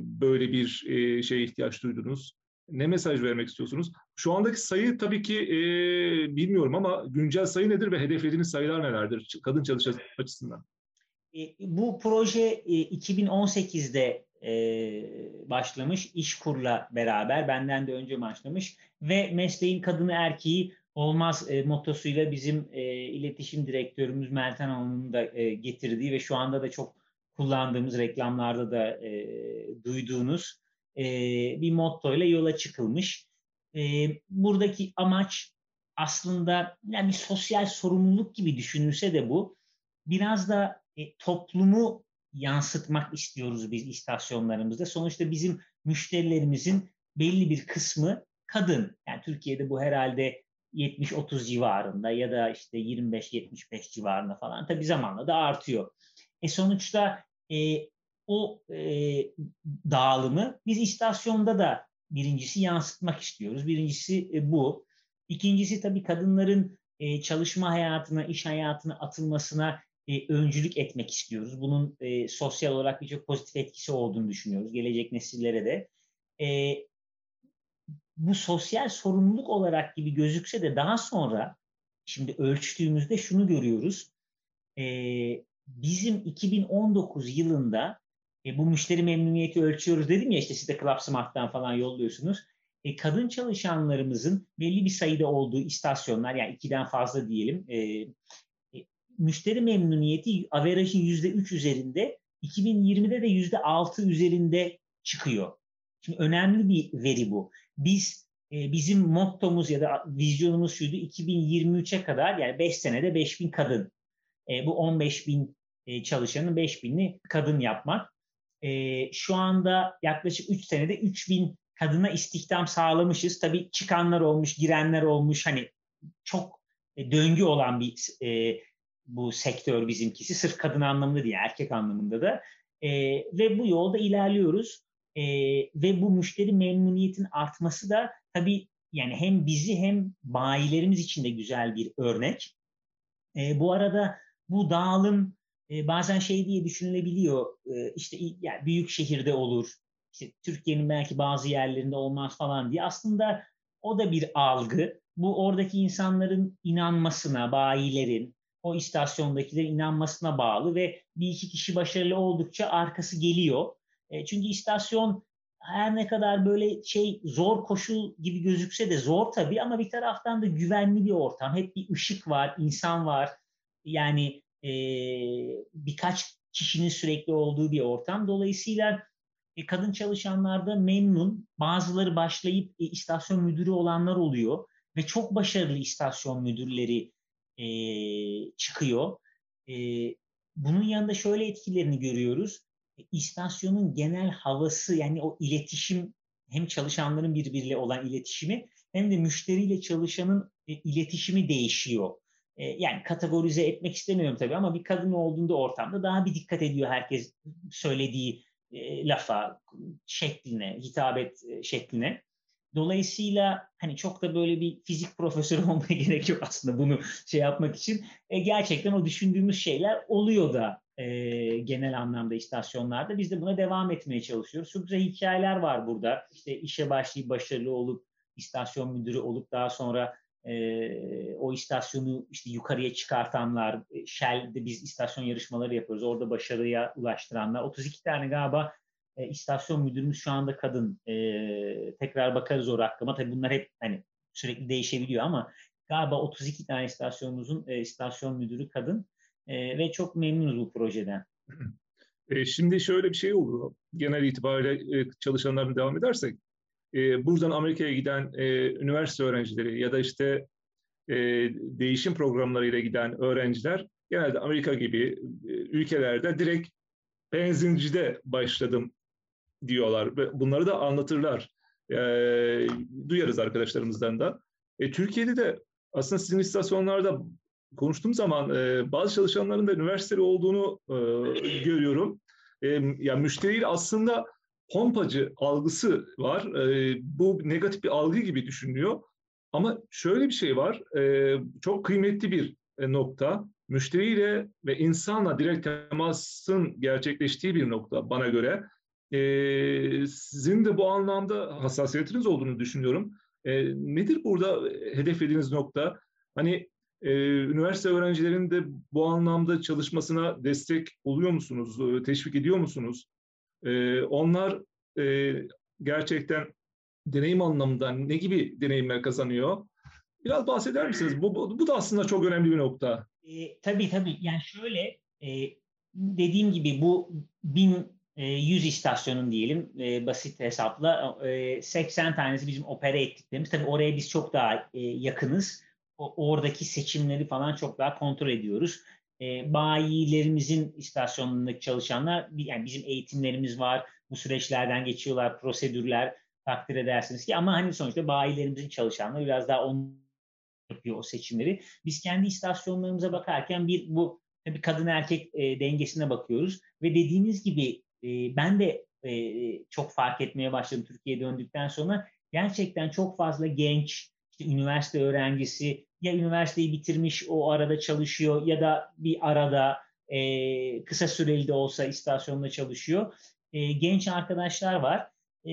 Speaker 1: böyle bir e, şeye ihtiyaç duydunuz? Ne mesaj vermek istiyorsunuz? Şu andaki sayı tabii ki e, bilmiyorum ama güncel sayı nedir ve hedeflediğiniz sayılar nelerdir kadın çalışan açısından?
Speaker 2: E, bu proje e, 2018'de e, başlamış, İşkur'la beraber benden de önce başlamış ve mesleğin kadını erkeği olmaz e, motosuyla bizim e, iletişim direktörümüz Meltem Hanım'ın da e, getirdiği ve şu anda da çok kullandığımız reklamlarda da e, duyduğunuz e, bir motto ile yola çıkılmış. E, buradaki amaç aslında yani sosyal sorumluluk gibi düşünülse de bu biraz da e, toplumu yansıtmak istiyoruz biz istasyonlarımızda. Sonuçta bizim müşterilerimizin belli bir kısmı kadın. Yani Türkiye'de bu herhalde 70-30 civarında ya da işte 25-75 civarında falan. Tabii zamanla da artıyor. E sonuçta e, o e, dağılımı biz istasyonda da birincisi yansıtmak istiyoruz. Birincisi e, bu. İkincisi tabii kadınların e, çalışma hayatına, iş hayatına atılmasına e, öncülük etmek istiyoruz. Bunun e, sosyal olarak birçok pozitif etkisi olduğunu düşünüyoruz. Gelecek nesillere de. E, bu sosyal sorumluluk olarak gibi gözükse de daha sonra şimdi ölçtüğümüzde şunu görüyoruz. E, bizim 2019 yılında e, bu müşteri memnuniyeti ölçüyoruz dedim ya işte siz de Club falan yolluyorsunuz. E, kadın çalışanlarımızın belli bir sayıda olduğu istasyonlar yani ikiden fazla diyelim e, e, müşteri memnuniyeti averajın yüzde üç üzerinde 2020'de de yüzde altı üzerinde çıkıyor. Şimdi önemli bir veri bu. Biz e, bizim mottomuz ya da vizyonumuz şuydu 2023'e kadar yani 5 senede 5000 kadın. E, bu 15 bin e, çalışanın 5 binini kadın yapmak. E, şu anda yaklaşık 3 senede 3 bin kadına istihdam sağlamışız. Tabii çıkanlar olmuş, girenler olmuş. Hani çok e, döngü olan bir e, bu sektör bizimkisi. Sırf kadın anlamında değil, erkek anlamında da. E, ve bu yolda ilerliyoruz. E, ve bu müşteri memnuniyetin artması da tabii yani hem bizi hem bayilerimiz için de güzel bir örnek. E, bu arada bu dağılım e, bazen şey diye düşünülebiliyor. E, işte yani büyük şehirde olur, işte Türkiye'nin belki bazı yerlerinde olmaz falan diye. Aslında o da bir algı. Bu oradaki insanların inanmasına, bayilerin, o istasyondakilerin inanmasına bağlı ve bir iki kişi başarılı oldukça arkası geliyor. E, çünkü istasyon her ne kadar böyle şey zor koşul gibi gözükse de zor tabii ama bir taraftan da güvenli bir ortam. Hep bir ışık var, insan var. Yani e, birkaç kişinin sürekli olduğu bir ortam. Dolayısıyla e, kadın çalışanlarda memnun. Bazıları başlayıp e, istasyon müdürü olanlar oluyor ve çok başarılı istasyon müdürleri e, çıkıyor. E, bunun yanında şöyle etkilerini görüyoruz. E, istasyonun genel havası yani o iletişim hem çalışanların birbiriyle olan iletişimi hem de müşteriyle çalışanın e, iletişimi değişiyor. E, yani kategorize etmek istemiyorum tabii ama bir kadın olduğunda ortamda daha bir dikkat ediyor herkes söylediği e, lafa, şekline, hitabet e, şekline. Dolayısıyla hani çok da böyle bir fizik profesörü [LAUGHS] olmaya gerek yok aslında bunu şey yapmak için. E, gerçekten o düşündüğümüz şeyler oluyor da e, genel anlamda istasyonlarda. Biz de buna devam etmeye çalışıyoruz. Çok güzel hikayeler var burada. İşte işe başlayıp başarılı olup istasyon müdürü olup daha sonra e, o istasyonu işte yukarıya çıkartanlar, Shell'de biz istasyon yarışmaları yapıyoruz. Orada başarıya ulaştıranlar. 32 tane galiba e, istasyon müdürümüz şu anda kadın. E, tekrar bakarız o rakama. Tabii bunlar hep hani sürekli değişebiliyor ama galiba 32 tane istasyonumuzun e, istasyon müdürü kadın e, ve çok memnunuz bu projeden.
Speaker 1: E, şimdi şöyle bir şey oluyor. Genel itibariyle e, çalışanlarına devam edersek e, buradan Amerika'ya giden e, üniversite öğrencileri ya da işte e, değişim programlarıyla giden öğrenciler genelde Amerika gibi e, ülkelerde direkt benzincide başladım diyorlar. Bunları da anlatırlar. E, duyarız arkadaşlarımızdan da. E, Türkiye'de de aslında sizin istasyonlarda konuştuğum zaman e, bazı çalışanların da üniversiteli olduğunu e, görüyorum. E, yani müşteriyle aslında pompacı algısı var. E, bu negatif bir algı gibi düşünülüyor. Ama şöyle bir şey var. E, çok kıymetli bir e, nokta. Müşteriyle ve insanla direkt temasın gerçekleştiği bir nokta bana göre. E, sizin de bu anlamda hassasiyetiniz olduğunu düşünüyorum. E, nedir burada hedeflediğiniz nokta? Hani e, üniversite öğrencilerinin de bu anlamda çalışmasına destek oluyor musunuz? E, teşvik ediyor musunuz? E, onlar e, gerçekten deneyim anlamında ne gibi deneyimler kazanıyor? Biraz bahseder misiniz? Bu, bu, bu da aslında çok önemli bir nokta.
Speaker 2: E, tabii tabii. Yani şöyle e, dediğim gibi bu 1100 istasyonun diyelim e, basit hesapla e, 80 tanesi bizim opera ettiklerimiz. Tabii oraya biz çok daha e, yakınız. O, oradaki seçimleri falan çok daha kontrol ediyoruz e, bayilerimizin istasyonundaki çalışanlar, yani bizim eğitimlerimiz var, bu süreçlerden geçiyorlar, prosedürler takdir edersiniz ki ama hani sonuçta bayilerimizin çalışanları biraz daha on yapıyor o seçimleri. Biz kendi istasyonlarımıza bakarken bir bu bir kadın erkek e, dengesine bakıyoruz ve dediğiniz gibi e, ben de e, çok fark etmeye başladım Türkiye'ye döndükten sonra gerçekten çok fazla genç işte üniversite öğrencisi ya üniversiteyi bitirmiş o arada çalışıyor ya da bir arada e, kısa süreli de olsa istasyonda çalışıyor. E, genç arkadaşlar var. E,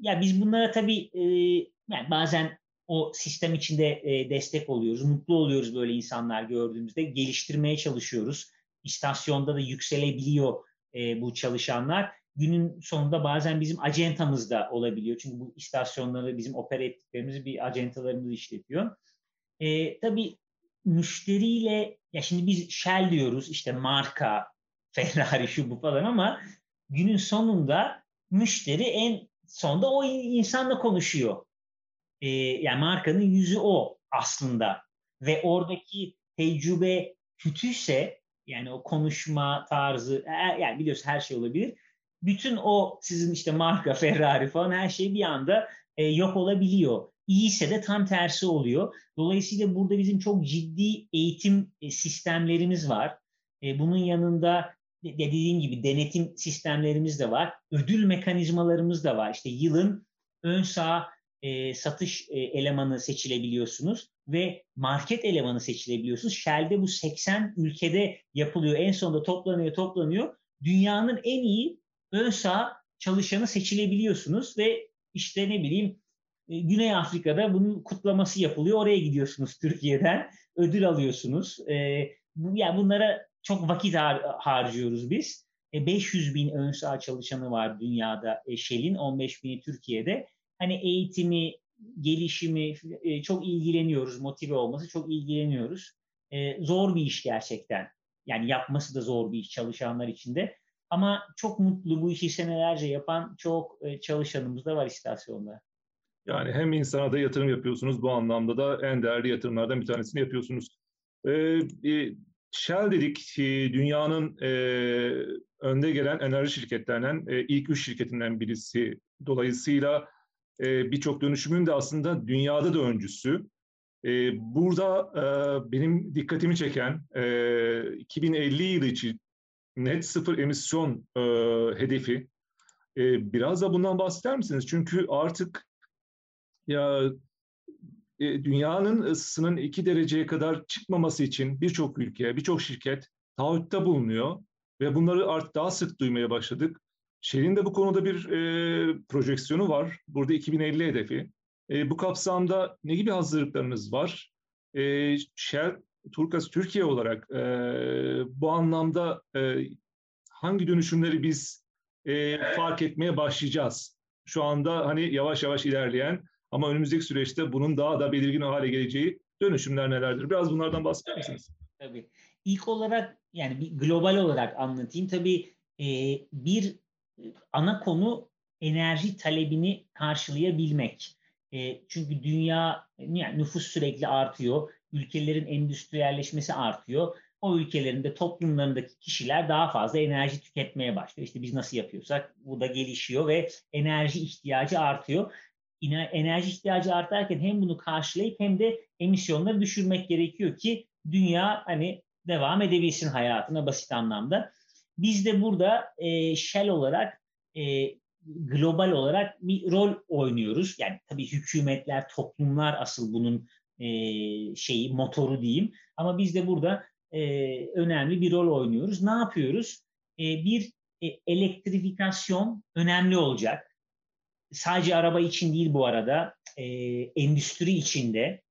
Speaker 2: ya biz bunlara tabii e, yani bazen o sistem içinde e, destek oluyoruz. Mutlu oluyoruz böyle insanlar gördüğümüzde. Geliştirmeye çalışıyoruz. İstasyonda da yükselebiliyor e, bu çalışanlar. Günün sonunda bazen bizim acentamız da olabiliyor. Çünkü bu istasyonları bizim opera ettiklerimizi bir acentalarımız işletiyor. E, tabii müşteriyle ya şimdi biz Shell diyoruz işte marka, [LAUGHS] Ferrari şu bu falan ama günün sonunda müşteri en sonunda o insanla konuşuyor. Ee, yani markanın yüzü o aslında ve oradaki tecrübe kötüyse yani o konuşma tarzı e, yani biliyorsun her şey olabilir. Bütün o sizin işte marka Ferrari falan her şey bir anda e, yok olabiliyor. İyiyse de tam tersi oluyor. Dolayısıyla burada bizim çok ciddi eğitim e, sistemlerimiz var. E, bunun yanında dediğim gibi denetim sistemlerimiz de var. Ödül mekanizmalarımız da var. İşte yılın ön sağ e, satış e, elemanı seçilebiliyorsunuz ve market elemanı seçilebiliyorsunuz. Shell'de bu 80 ülkede yapılıyor. En sonunda toplanıyor toplanıyor. Dünyanın en iyi ön sağ çalışanı seçilebiliyorsunuz ve işte ne bileyim e, Güney Afrika'da bunun kutlaması yapılıyor. Oraya gidiyorsunuz Türkiye'den. Ödül alıyorsunuz. E, bu, yani bunlara çok vakit har harcıyoruz biz. E, 500 bin ön saha çalışanı var dünyada e, Shell'in, 15 bini Türkiye'de. Hani eğitimi, gelişimi e, çok ilgileniyoruz, motive olması çok ilgileniyoruz. E, zor bir iş gerçekten. Yani yapması da zor bir iş çalışanlar için de. Ama çok mutlu bu işi senelerce yapan çok e, çalışanımız da var istasyonda.
Speaker 1: Yani hem insana da yatırım yapıyorsunuz bu anlamda da en değerli yatırımlardan bir tanesini yapıyorsunuz. Ee, Shell dedik dünyanın e, önde gelen enerji şirketlerinden e, ilk üç şirketinden birisi. Dolayısıyla e, birçok dönüşümün de aslında dünyada da öncüsü. E, burada e, benim dikkatimi çeken e, 2050 yılı için net sıfır emisyon e, hedefi. E, biraz da bundan bahseder misiniz? Çünkü artık ya e, dünyanın ısısının iki dereceye kadar çıkmaması için birçok ülke, birçok şirket taahhütte bulunuyor ve bunları artık daha sık duymaya başladık. Shell'in de bu konuda bir e, projeksiyonu var. Burada 2050 hedefi. E, bu kapsamda ne gibi hazırlıklarınız var? E, Shell, Turkas Türkiye olarak e, bu anlamda e, hangi dönüşümleri biz e, fark etmeye başlayacağız? Şu anda hani yavaş yavaş ilerleyen ama önümüzdeki süreçte bunun daha da belirgin hale geleceği dönüşümler nelerdir? Biraz bunlardan bahseder misiniz?
Speaker 2: Tabii. İlk olarak yani bir global olarak anlatayım. Tabii e, bir ana konu enerji talebini karşılayabilmek. E, çünkü dünya yani nüfus sürekli artıyor. Ülkelerin endüstriyelleşmesi artıyor. O ülkelerin de toplumlarındaki kişiler daha fazla enerji tüketmeye başlıyor. İşte biz nasıl yapıyorsak bu da gelişiyor ve enerji ihtiyacı artıyor enerji ihtiyacı artarken hem bunu karşılayıp hem de emisyonları düşürmek gerekiyor ki dünya hani devam edebilsin hayatına basit anlamda. Biz de burada e, Shell olarak e, global olarak bir rol oynuyoruz. Yani tabii hükümetler, toplumlar asıl bunun e, şeyi motoru diyeyim. Ama biz de burada e, önemli bir rol oynuyoruz. Ne yapıyoruz? E, bir elektrifikasyon önemli olacak sadece araba için değil bu arada, endüstri içinde,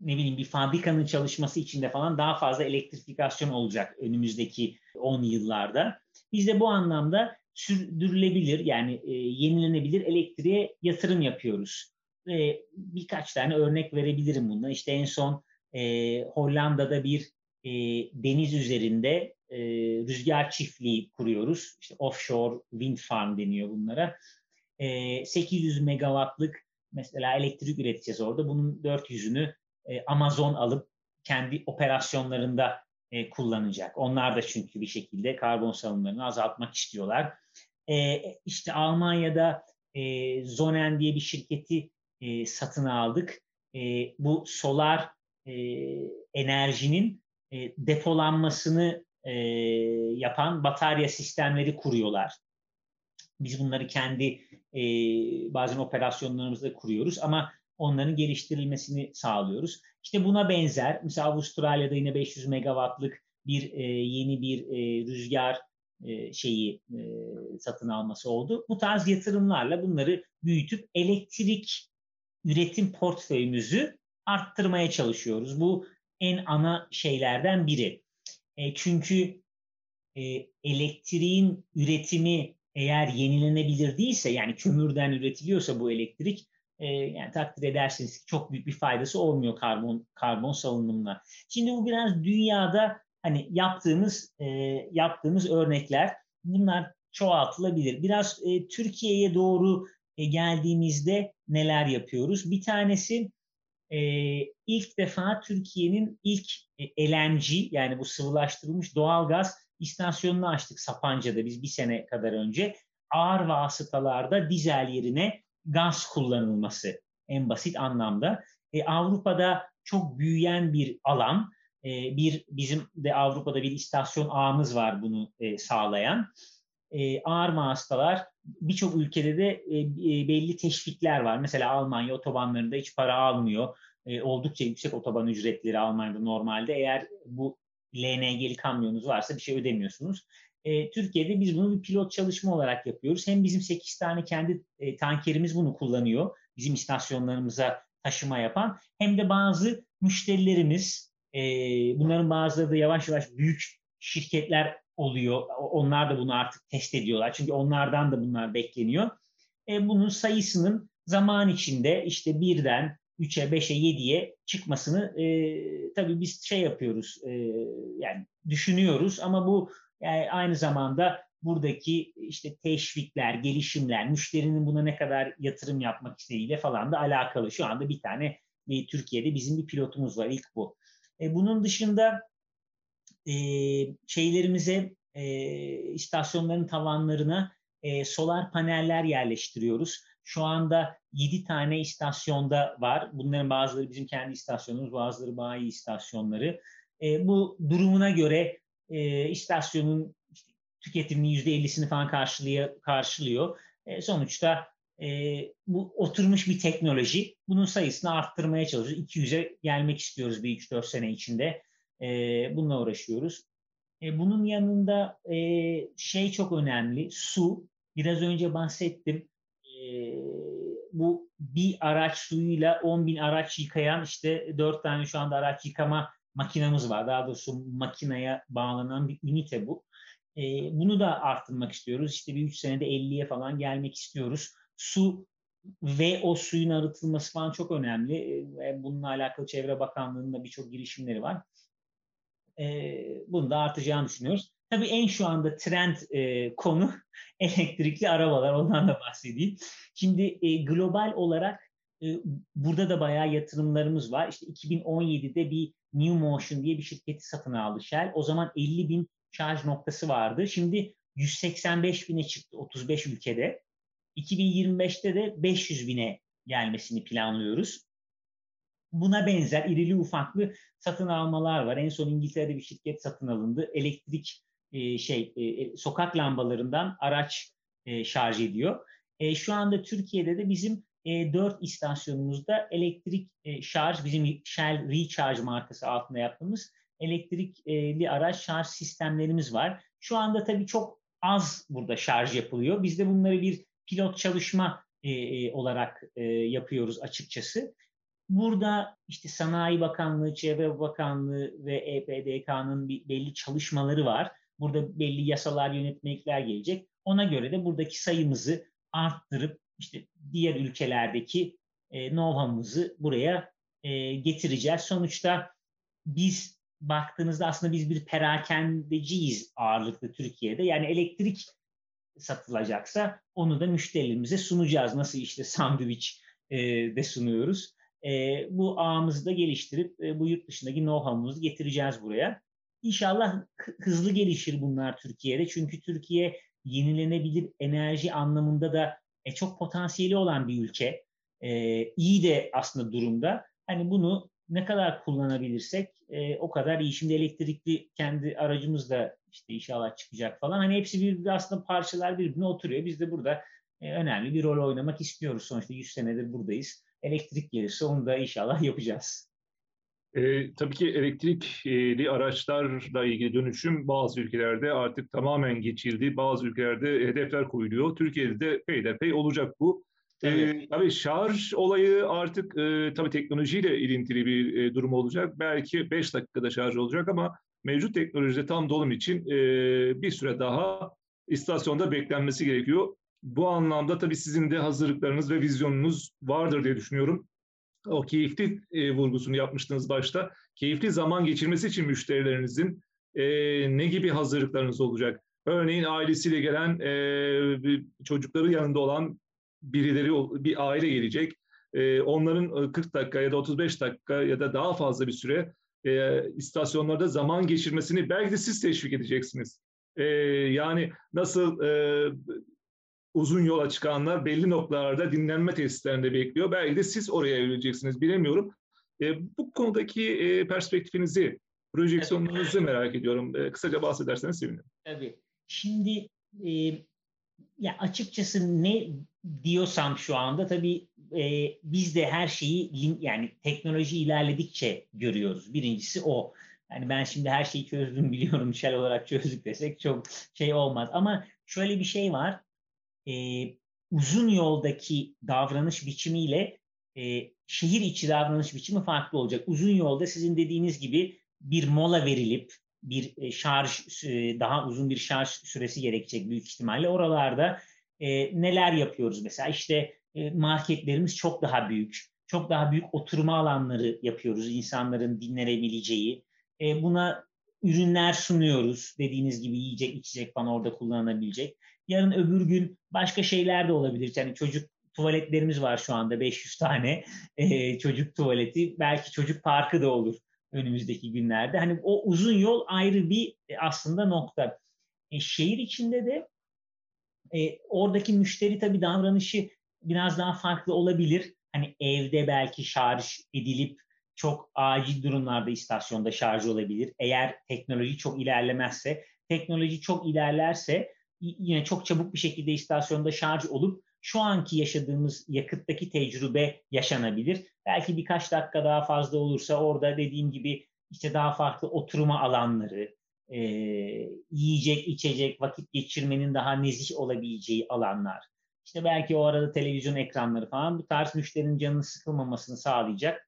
Speaker 2: ne bileyim bir fabrikanın çalışması içinde falan daha fazla elektrifikasyon olacak önümüzdeki 10 yıllarda. Biz de bu anlamda sürdürülebilir yani e, yenilenebilir elektriğe yatırım yapıyoruz. Ve birkaç tane örnek verebilirim bundan. İşte en son e, Hollanda'da bir e, deniz üzerinde e, rüzgar çiftliği kuruyoruz. İşte offshore wind farm deniyor bunlara. E, 800 megawattlık mesela elektrik üreteceğiz orada. Bunun 400'ünü e, Amazon alıp kendi operasyonlarında e, kullanacak. Onlar da çünkü bir şekilde karbon salımlarını azaltmak istiyorlar. E, işte Almanya'da e, Zonen diye bir şirketi e, satın aldık. E, bu solar e, enerjinin e, depolanmasını e, yapan batarya sistemleri kuruyorlar. Biz bunları kendi e, bazen operasyonlarımızda kuruyoruz ama onların geliştirilmesini sağlıyoruz. İşte buna benzer, mesela Avustralya'da yine 500 megawattlık bir e, yeni bir e, rüzgar e, şeyi e, satın alması oldu. Bu tarz yatırımlarla bunları büyütüp elektrik üretim portföyümüzü arttırmaya çalışıyoruz. Bu en ana şeylerden biri. E, çünkü e, elektriğin üretimi eğer yenilenebilir değilse yani kömürden üretiliyorsa bu elektrik e, yani takdir edersiniz ki çok büyük bir faydası olmuyor karbon karbon salınımına. Şimdi bu biraz dünyada hani yaptığımız e, yaptığımız örnekler bunlar çoğaltılabilir. Biraz e, Türkiye'ye doğru e, geldiğimizde neler yapıyoruz? Bir tanesi e, ilk defa Türkiye'nin ilk e, LNG yani bu sıvılaştırılmış doğal gaz istasyonunu açtık Sapanca'da biz bir sene kadar önce. Ağır vasıtalarda dizel yerine gaz kullanılması en basit anlamda. E, Avrupa'da çok büyüyen bir alan. E, bir bizim de Avrupa'da bir istasyon ağımız var bunu e, sağlayan. E, ağır vasıtalar birçok ülkede de e, e, belli teşvikler var. Mesela Almanya otobanlarında hiç para almıyor. E, oldukça yüksek otoban ücretleri Almanya'da normalde. Eğer bu LNG'li kamyonunuz varsa bir şey ödemiyorsunuz. E, Türkiye'de biz bunu bir pilot çalışma olarak yapıyoruz. Hem bizim 8 tane kendi e, tankerimiz bunu kullanıyor. Bizim istasyonlarımıza taşıma yapan. Hem de bazı müşterilerimiz, e, bunların bazıları da yavaş yavaş büyük şirketler oluyor. Onlar da bunu artık test ediyorlar. Çünkü onlardan da bunlar bekleniyor. E, bunun sayısının zaman içinde işte birden 3'e, 5'e, 7'ye çıkmasını e, tabii biz şey yapıyoruz e, yani düşünüyoruz ama bu yani aynı zamanda buradaki işte teşvikler, gelişimler, müşterinin buna ne kadar yatırım yapmak istediğiyle falan da alakalı. Şu anda bir tane e, Türkiye'de bizim bir pilotumuz var ilk bu. E, bunun dışında e, şeylerimize e, istasyonların tavanlarına e, solar paneller yerleştiriyoruz. Şu anda 7 tane istasyonda var. Bunların bazıları bizim kendi istasyonumuz, bazıları bayi istasyonları. E, bu durumuna göre e, istasyonun işte, tüketiminin %50'sini falan karşılıyor. karşılıyor. E, sonuçta e, bu oturmuş bir teknoloji. Bunun sayısını arttırmaya çalışıyoruz. 200'e gelmek istiyoruz bir 3-4 sene içinde. E, bununla uğraşıyoruz. E, bunun yanında e, şey çok önemli, su. Biraz önce bahsettim. E, bu bir araç suyuyla 10 bin araç yıkayan işte 4 tane şu anda araç yıkama makinamız var. Daha doğrusu makineye bağlanan bir ünite bu. E, bunu da arttırmak istiyoruz. İşte bir 3 senede 50'ye falan gelmek istiyoruz. Su ve o suyun arıtılması falan çok önemli. E, bununla alakalı Çevre Bakanlığı'nın da birçok girişimleri var. E, bunu da artacağını düşünüyoruz. Tabii en şu anda trend e, konu [LAUGHS] elektrikli arabalar. Ondan da bahsedeyim. Şimdi e, global olarak e, burada da bayağı yatırımlarımız var. İşte 2017'de bir New Motion diye bir şirketi satın aldı Shell. O zaman 50 bin şarj noktası vardı. Şimdi 185 bine çıktı 35 ülkede. 2025'te de 500 bine gelmesini planlıyoruz. Buna benzer irili ufaklı satın almalar var. En son İngiltere'de bir şirket satın alındı. Elektrik e, şey e, e sokak lambalarından araç e, şarj ediyor. E, şu anda Türkiye'de de bizim e, 4 istasyonumuzda elektrik e, şarj, bizim Shell Recharge markası altında yaptığımız elektrikli araç şarj sistemlerimiz var. Şu anda tabii çok az burada şarj yapılıyor. Biz de bunları bir pilot çalışma e, e, olarak e, yapıyoruz açıkçası. Burada işte Sanayi Bakanlığı, Çevre Bakanlığı ve EPDK'nın belli çalışmaları var. Burada belli yasalar, yönetmelikler gelecek. Ona göre de buradaki sayımızı arttırıp işte diğer ülkelerdeki e, know-how'ımızı buraya e, getireceğiz. Sonuçta biz baktığınızda aslında biz bir perakendeciyiz ağırlıklı Türkiye'de. Yani elektrik satılacaksa onu da müşterilerimize sunacağız. Nasıl işte sandviç e, de sunuyoruz. E, bu ağımızı da geliştirip e, bu yurt dışındaki know-how'umuzu getireceğiz buraya. İnşallah hızlı gelişir bunlar Türkiye'de. Çünkü Türkiye yenilenebilir enerji anlamında da e, çok potansiyeli olan bir ülke. E, iyi de aslında durumda. Hani bunu ne kadar kullanabilirsek e, o kadar iyi. Şimdi elektrikli kendi aracımız da işte inşallah çıkacak falan. Hani hepsi bir aslında parçalar birbirine oturuyor. Biz de burada e, önemli bir rol oynamak istiyoruz. Sonuçta 100 senedir buradayız. Elektrik gelirse onu da inşallah [LAUGHS] yapacağız.
Speaker 1: E, tabii ki elektrikli araçlarla ilgili dönüşüm bazı ülkelerde artık tamamen geçildi. Bazı ülkelerde hedefler koyuluyor. Türkiye'de de peyderpey olacak bu. Evet. E, tabii şarj olayı artık e, tabii teknolojiyle ilintili bir e, durum olacak. Belki 5 dakikada şarj olacak ama mevcut teknolojide tam dolum için e, bir süre daha istasyonda beklenmesi gerekiyor. Bu anlamda tabii sizin de hazırlıklarınız ve vizyonunuz vardır diye düşünüyorum. O keyifli e, vurgusunu yapmıştınız başta. Keyifli zaman geçirmesi için müşterilerinizin e, ne gibi hazırlıklarınız olacak? Örneğin ailesiyle gelen, e, çocukları yanında olan birileri, bir aile gelecek. E, onların 40 dakika ya da 35 dakika ya da daha fazla bir süre e, istasyonlarda zaman geçirmesini belki de siz teşvik edeceksiniz. E, yani nasıl e, uzun yola çıkanlar belli noktalarda dinlenme tesislerinde bekliyor. Belki de siz oraya evrileceksiniz bilemiyorum. E, bu konudaki e, perspektifinizi, projeksiyonunuzu merak ediyorum. E, kısaca bahsederseniz sevinirim.
Speaker 2: Tabii. Şimdi e, ya açıkçası ne diyorsam şu anda tabii e, biz de her şeyi yani teknoloji ilerledikçe görüyoruz. Birincisi o. Yani ben şimdi her şeyi çözdüm biliyorum şel olarak çözdük desek çok şey olmaz. Ama şöyle bir şey var e, uzun yoldaki davranış biçimiyle e, şehir içi davranış biçimi farklı olacak. Uzun yolda sizin dediğiniz gibi bir mola verilip bir e, şarj e, daha uzun bir şarj süresi gerekecek büyük ihtimalle. Oralarda e, neler yapıyoruz mesela işte e, marketlerimiz çok daha büyük. Çok daha büyük oturma alanları yapıyoruz insanların dinlenebileceği. E, buna ürünler sunuyoruz. Dediğiniz gibi yiyecek, içecek falan orada kullanılabilecek. Yarın öbür gün başka şeyler de olabilir. Yani çocuk tuvaletlerimiz var şu anda 500 tane [LAUGHS] e, çocuk tuvaleti. Belki çocuk parkı da olur önümüzdeki günlerde. Hani o uzun yol ayrı bir e, aslında nokta. E, şehir içinde de e, oradaki müşteri tabii davranışı biraz daha farklı olabilir. Hani evde belki şarj edilip çok acil durumlarda istasyonda şarj olabilir. Eğer teknoloji çok ilerlemezse, teknoloji çok ilerlerse yine çok çabuk bir şekilde istasyonda şarj olup şu anki yaşadığımız yakıttaki tecrübe yaşanabilir. Belki birkaç dakika daha fazla olursa orada dediğim gibi işte daha farklı oturma alanları, e, yiyecek, içecek, vakit geçirmenin daha nezih olabileceği alanlar. İşte belki o arada televizyon ekranları falan bu tarz müşterinin canını sıkılmamasını sağlayacak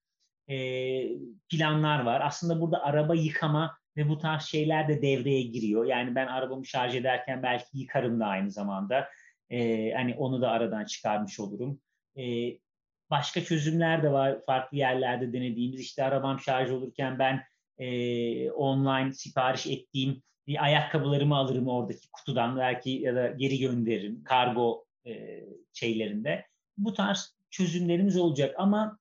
Speaker 2: planlar var. Aslında burada araba yıkama ve bu tarz şeyler de devreye giriyor. Yani ben arabamı şarj ederken belki yıkarım da aynı zamanda. Ee, hani onu da aradan çıkarmış olurum. Başka çözümler de var farklı yerlerde denediğimiz. İşte arabam şarj olurken ben e, online sipariş ettiğim bir ayakkabılarımı alırım oradaki kutudan belki ya da geri gönderirim kargo e, şeylerinde. Bu tarz çözümlerimiz olacak ama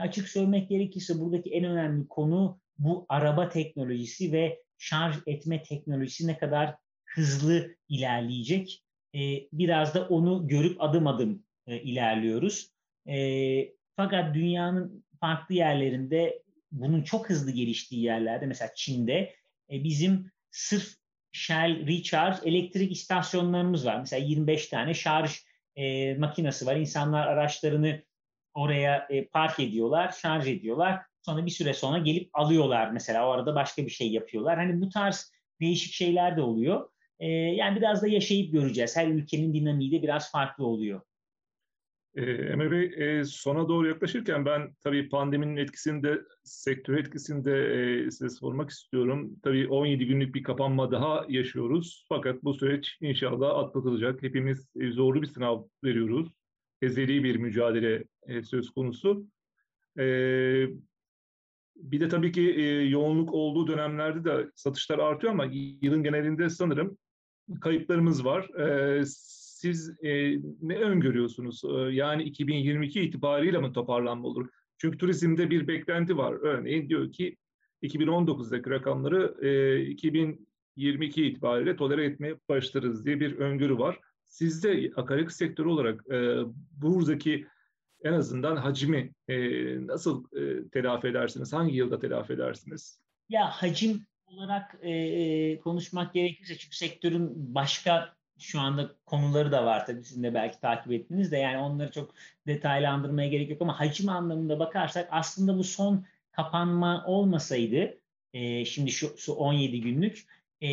Speaker 2: açık söylemek gerekirse buradaki en önemli konu bu araba teknolojisi ve şarj etme teknolojisi ne kadar hızlı ilerleyecek. E, biraz da onu görüp adım adım e, ilerliyoruz. E, fakat dünyanın farklı yerlerinde bunun çok hızlı geliştiği yerlerde mesela Çin'de e, bizim sırf Shell Recharge elektrik istasyonlarımız var. Mesela 25 tane şarj e, makinesi var. İnsanlar araçlarını oraya e, park ediyorlar, şarj ediyorlar. Sonra bir süre sonra gelip alıyorlar mesela o arada başka bir şey yapıyorlar. Hani bu tarz değişik şeyler de oluyor. E, yani biraz da yaşayıp göreceğiz. Her ülkenin dinamiği de biraz farklı oluyor.
Speaker 1: E, Emre Bey, e, sona doğru yaklaşırken ben tabii pandeminin etkisini de, sektör etkisini de e, size sormak istiyorum. Tabii 17 günlük bir kapanma daha yaşıyoruz. Fakat bu süreç inşallah atlatılacak. Hepimiz e, zorlu bir sınav veriyoruz. Ezeli bir mücadele e, söz konusu. E, bir de tabii ki e, yoğunluk olduğu dönemlerde de satışlar artıyor ama yılın genelinde sanırım kayıplarımız var. E, siz e, ne öngörüyorsunuz? E, yani 2022 itibariyle mi toparlanma olur? Çünkü turizmde bir beklenti var. Örneğin diyor ki 2019'daki rakamları e, 2022 itibariyle tolere etmeye başlarız diye bir öngörü var. Sizde akaryakıt sektörü olarak e, buradaki en azından hacmi e, nasıl e, telafi edersiniz? Hangi yılda telafi edersiniz?
Speaker 2: Ya hacim olarak e, konuşmak gerekirse çünkü sektörün başka şu anda konuları da var tabii sizin de belki takip ettiniz de yani onları çok detaylandırmaya gerek yok ama hacim anlamında bakarsak aslında bu son kapanma olmasaydı e, şimdi şu, şu 17 günlük e,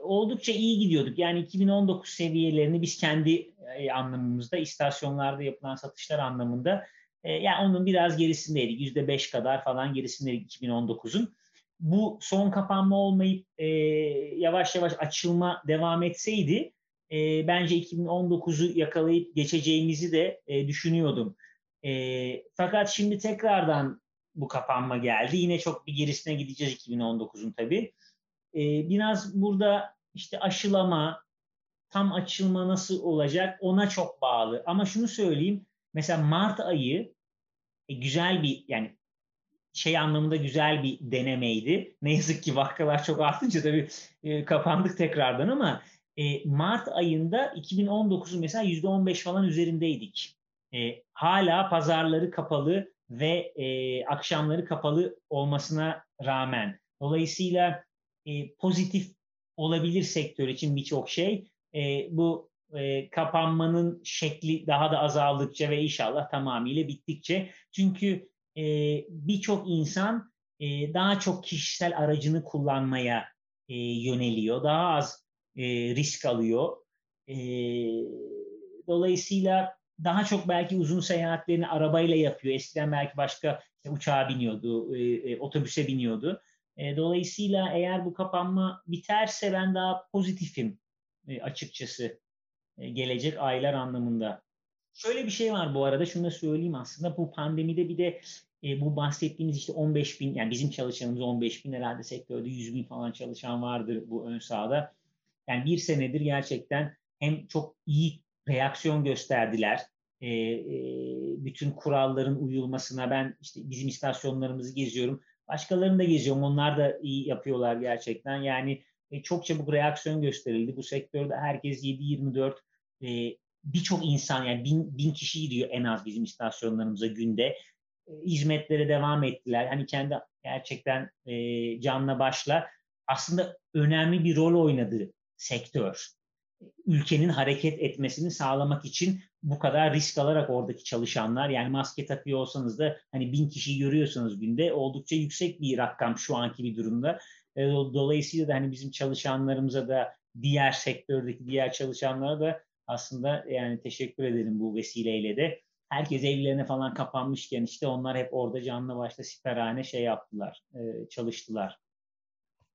Speaker 2: oldukça iyi gidiyorduk. Yani 2019 seviyelerini biz kendi e, anlamımızda istasyonlarda yapılan satışlar anlamında e, yani onun biraz gerisindeydik. %5 kadar falan gerisindeydik 2019'un. Bu son kapanma olmayıp e, yavaş yavaş açılma devam etseydi e, bence 2019'u yakalayıp geçeceğimizi de e, düşünüyordum. E, fakat şimdi tekrardan bu kapanma geldi. Yine çok bir gerisine gideceğiz 2019'un tabii. E, biraz burada işte aşılama, tam açılma nasıl olacak ona çok bağlı. Ama şunu söyleyeyim. Mesela Mart ayı e, güzel bir yani şey anlamında güzel bir denemeydi. Ne yazık ki vakalar çok artınca tabii e, kapandık tekrardan ama e, Mart ayında 2019'un mesela %15 falan üzerindeydik. E, hala pazarları kapalı ve e, akşamları kapalı olmasına rağmen. Dolayısıyla e, pozitif olabilir sektör için birçok şey. E, bu e, kapanmanın şekli daha da azaldıkça ve inşallah tamamıyla bittikçe. Çünkü e, birçok insan e, daha çok kişisel aracını kullanmaya e, yöneliyor. Daha az e, risk alıyor. E, dolayısıyla daha çok belki uzun seyahatlerini arabayla yapıyor. Eskiden belki başka uçağa biniyordu, e, e, otobüse biniyordu. E, dolayısıyla eğer bu kapanma biterse ben daha pozitifim e, açıkçası e, gelecek aylar anlamında. Şöyle bir şey var bu arada şunu da söyleyeyim aslında bu pandemide bir de e, bu bahsettiğimiz işte 15 bin yani bizim çalışanımız 15 bin herhalde sektörde 100 bin falan çalışan vardır bu ön sahada. Yani bir senedir gerçekten hem çok iyi reaksiyon gösterdiler. E, e, bütün kuralların uyulmasına ben işte bizim istasyonlarımızı geziyorum. Başkalarını da geziyorum. Onlar da iyi yapıyorlar gerçekten. Yani e, çok çabuk reaksiyon gösterildi. Bu sektörde herkes 7-24 e, birçok insan yani bin, bin kişi gidiyor en az bizim istasyonlarımıza günde. E, hizmetlere devam ettiler. Hani kendi gerçekten e, canla başla aslında önemli bir rol oynadı sektör. Ülkenin hareket etmesini sağlamak için bu kadar risk alarak oradaki çalışanlar yani maske takıyor olsanız da hani bin kişi görüyorsanız günde oldukça yüksek bir rakam şu anki bir durumda. E, dolayısıyla da hani bizim çalışanlarımıza da diğer sektördeki diğer çalışanlara da aslında yani teşekkür edelim bu vesileyle de. Herkes evlerine falan kapanmışken işte onlar hep orada canlı başta siperhane şey yaptılar, e, çalıştılar.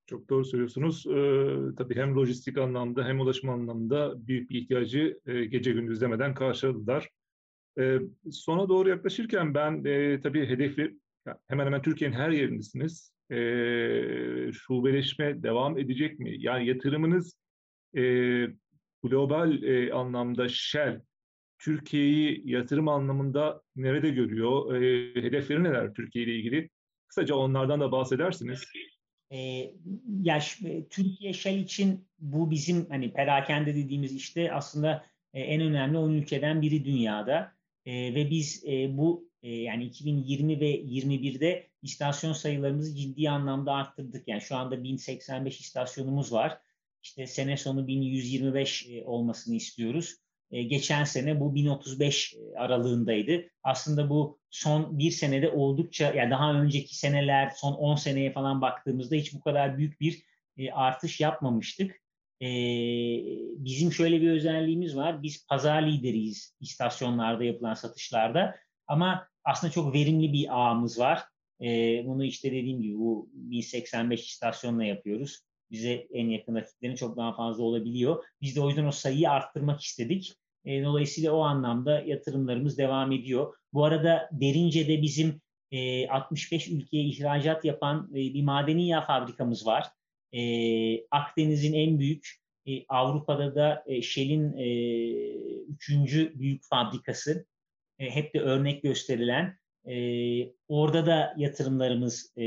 Speaker 1: Çok doğru söylüyorsunuz. Ee, tabii hem lojistik anlamda hem ulaşım anlamda büyük bir ihtiyacı e, gece gündüz demeden karşıladılar. E, sona doğru yaklaşırken ben e, tabii hedefi hemen hemen Türkiye'nin her yerindesiniz. E, şubeleşme devam edecek mi? Yani yatırımınız e, global e, anlamda Shell Türkiye'yi yatırım anlamında nerede görüyor? E, hedefleri neler Türkiye ile ilgili? Kısaca onlardan da bahsedersiniz.
Speaker 2: E, ya Türkiye Shell için bu bizim hani perakende dediğimiz işte aslında e, en önemli 10 ülkeden biri dünyada e, ve biz e, bu e, yani 2020 ve 21'de istasyon sayılarımızı ciddi anlamda arttırdık. Yani şu anda 1085 istasyonumuz var. İşte sene sonu 1125 e, olmasını istiyoruz. E, geçen sene bu 1035 e, aralığındaydı. Aslında bu son bir senede oldukça, yani daha önceki seneler, son 10 seneye falan baktığımızda hiç bu kadar büyük bir artış yapmamıştık. Bizim şöyle bir özelliğimiz var. Biz pazar lideriyiz istasyonlarda yapılan satışlarda. Ama aslında çok verimli bir ağımız var. Bunu işte dediğim gibi bu 1085 istasyonla yapıyoruz bize en yakın rakiplerin çok daha fazla olabiliyor. Biz de o yüzden o sayıyı arttırmak istedik. E, dolayısıyla o anlamda yatırımlarımız devam ediyor. Bu arada Derince'de bizim e, 65 ülkeye ihracat yapan e, bir madeni yağ fabrikamız var. E, Akdeniz'in en büyük, e, Avrupa'da da e, Shell'in e, üçüncü büyük fabrikası. E, hep de örnek gösterilen. E, orada da yatırımlarımız e,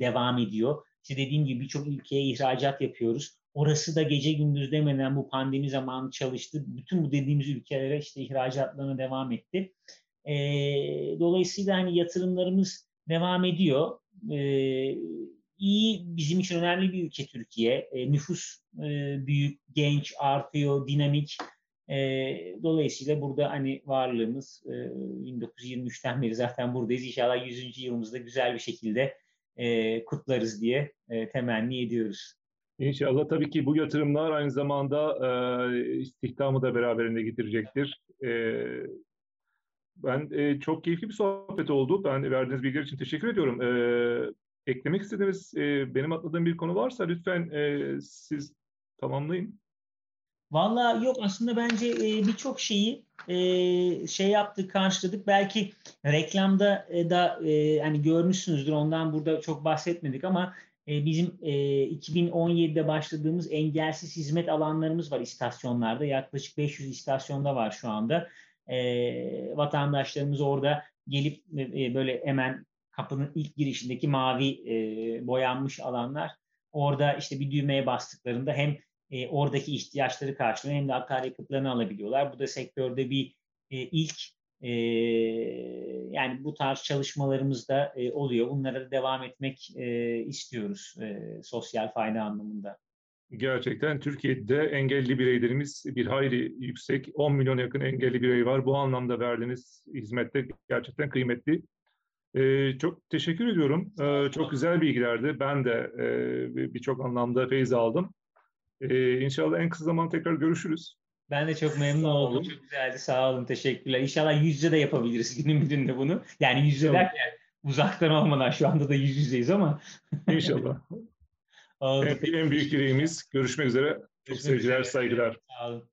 Speaker 2: devam ediyor. İşte dediğim gibi birçok ülkeye ihracat yapıyoruz. Orası da gece gündüz demeden bu pandemi zamanı çalıştı. Bütün bu dediğimiz ülkelere işte ihracatlarına devam etti. E, dolayısıyla hani yatırımlarımız devam ediyor. E, iyi bizim için önemli bir ülke Türkiye. E, nüfus e, büyük, genç, artıyor, dinamik. E, dolayısıyla burada hani varlığımız e, 1923'ten beri zaten buradayız. İnşallah 100. yılımızda güzel bir şekilde e, kutlarız diye e, temenni ediyoruz.
Speaker 1: İnşallah tabii ki bu yatırımlar aynı zamanda e, istihdamı da beraberinde getirecektir. E, ben e, çok keyifli bir sohbet oldu. Ben verdiğiniz bilgiler için teşekkür ediyorum. E, eklemek istediğiniz, e, benim atladığım bir konu varsa lütfen e, siz tamamlayın.
Speaker 2: Valla yok aslında bence e, birçok şeyi e, şey yaptık, karşıladık. Belki reklamda e, da e, hani görmüşsünüzdür ondan burada çok bahsetmedik ama bizim e, 2017'de başladığımız engelsiz hizmet alanlarımız var istasyonlarda. Yaklaşık 500 istasyonda var şu anda. E, vatandaşlarımız orada gelip e, böyle hemen kapının ilk girişindeki mavi e, boyanmış alanlar. Orada işte bir düğmeye bastıklarında hem e, oradaki ihtiyaçları karşılıyor hem de akaryakıtlarını alabiliyorlar. Bu da sektörde bir e, ilk e, yani bu tarz çalışmalarımız da e, oluyor. Bunlara da devam etmek e, istiyoruz e, sosyal fayda anlamında.
Speaker 1: Gerçekten Türkiye'de engelli bireylerimiz bir hayli yüksek. 10 milyon yakın engelli birey var. Bu anlamda verdiğiniz hizmette gerçekten kıymetli. Ee, çok teşekkür ediyorum. Ee, çok güzel bilgilerdi. Ben de e, birçok anlamda feyiz aldım. Ee, inşallah en kısa zaman tekrar görüşürüz.
Speaker 2: Ben de çok memnun oldum. Çok güzeldi. Sağ olun. Teşekkürler. İnşallah yüz yüze de yapabiliriz [LAUGHS] günün birinde bunu. Yani yüz yüze derken uzaktan olmadan şu anda da yüz yüzeyiz ama.
Speaker 1: İnşallah. [LAUGHS] en, en büyük dileğimiz. Görüşmek üzere. Çok sevgiler, saygılar.
Speaker 2: Sağ olun.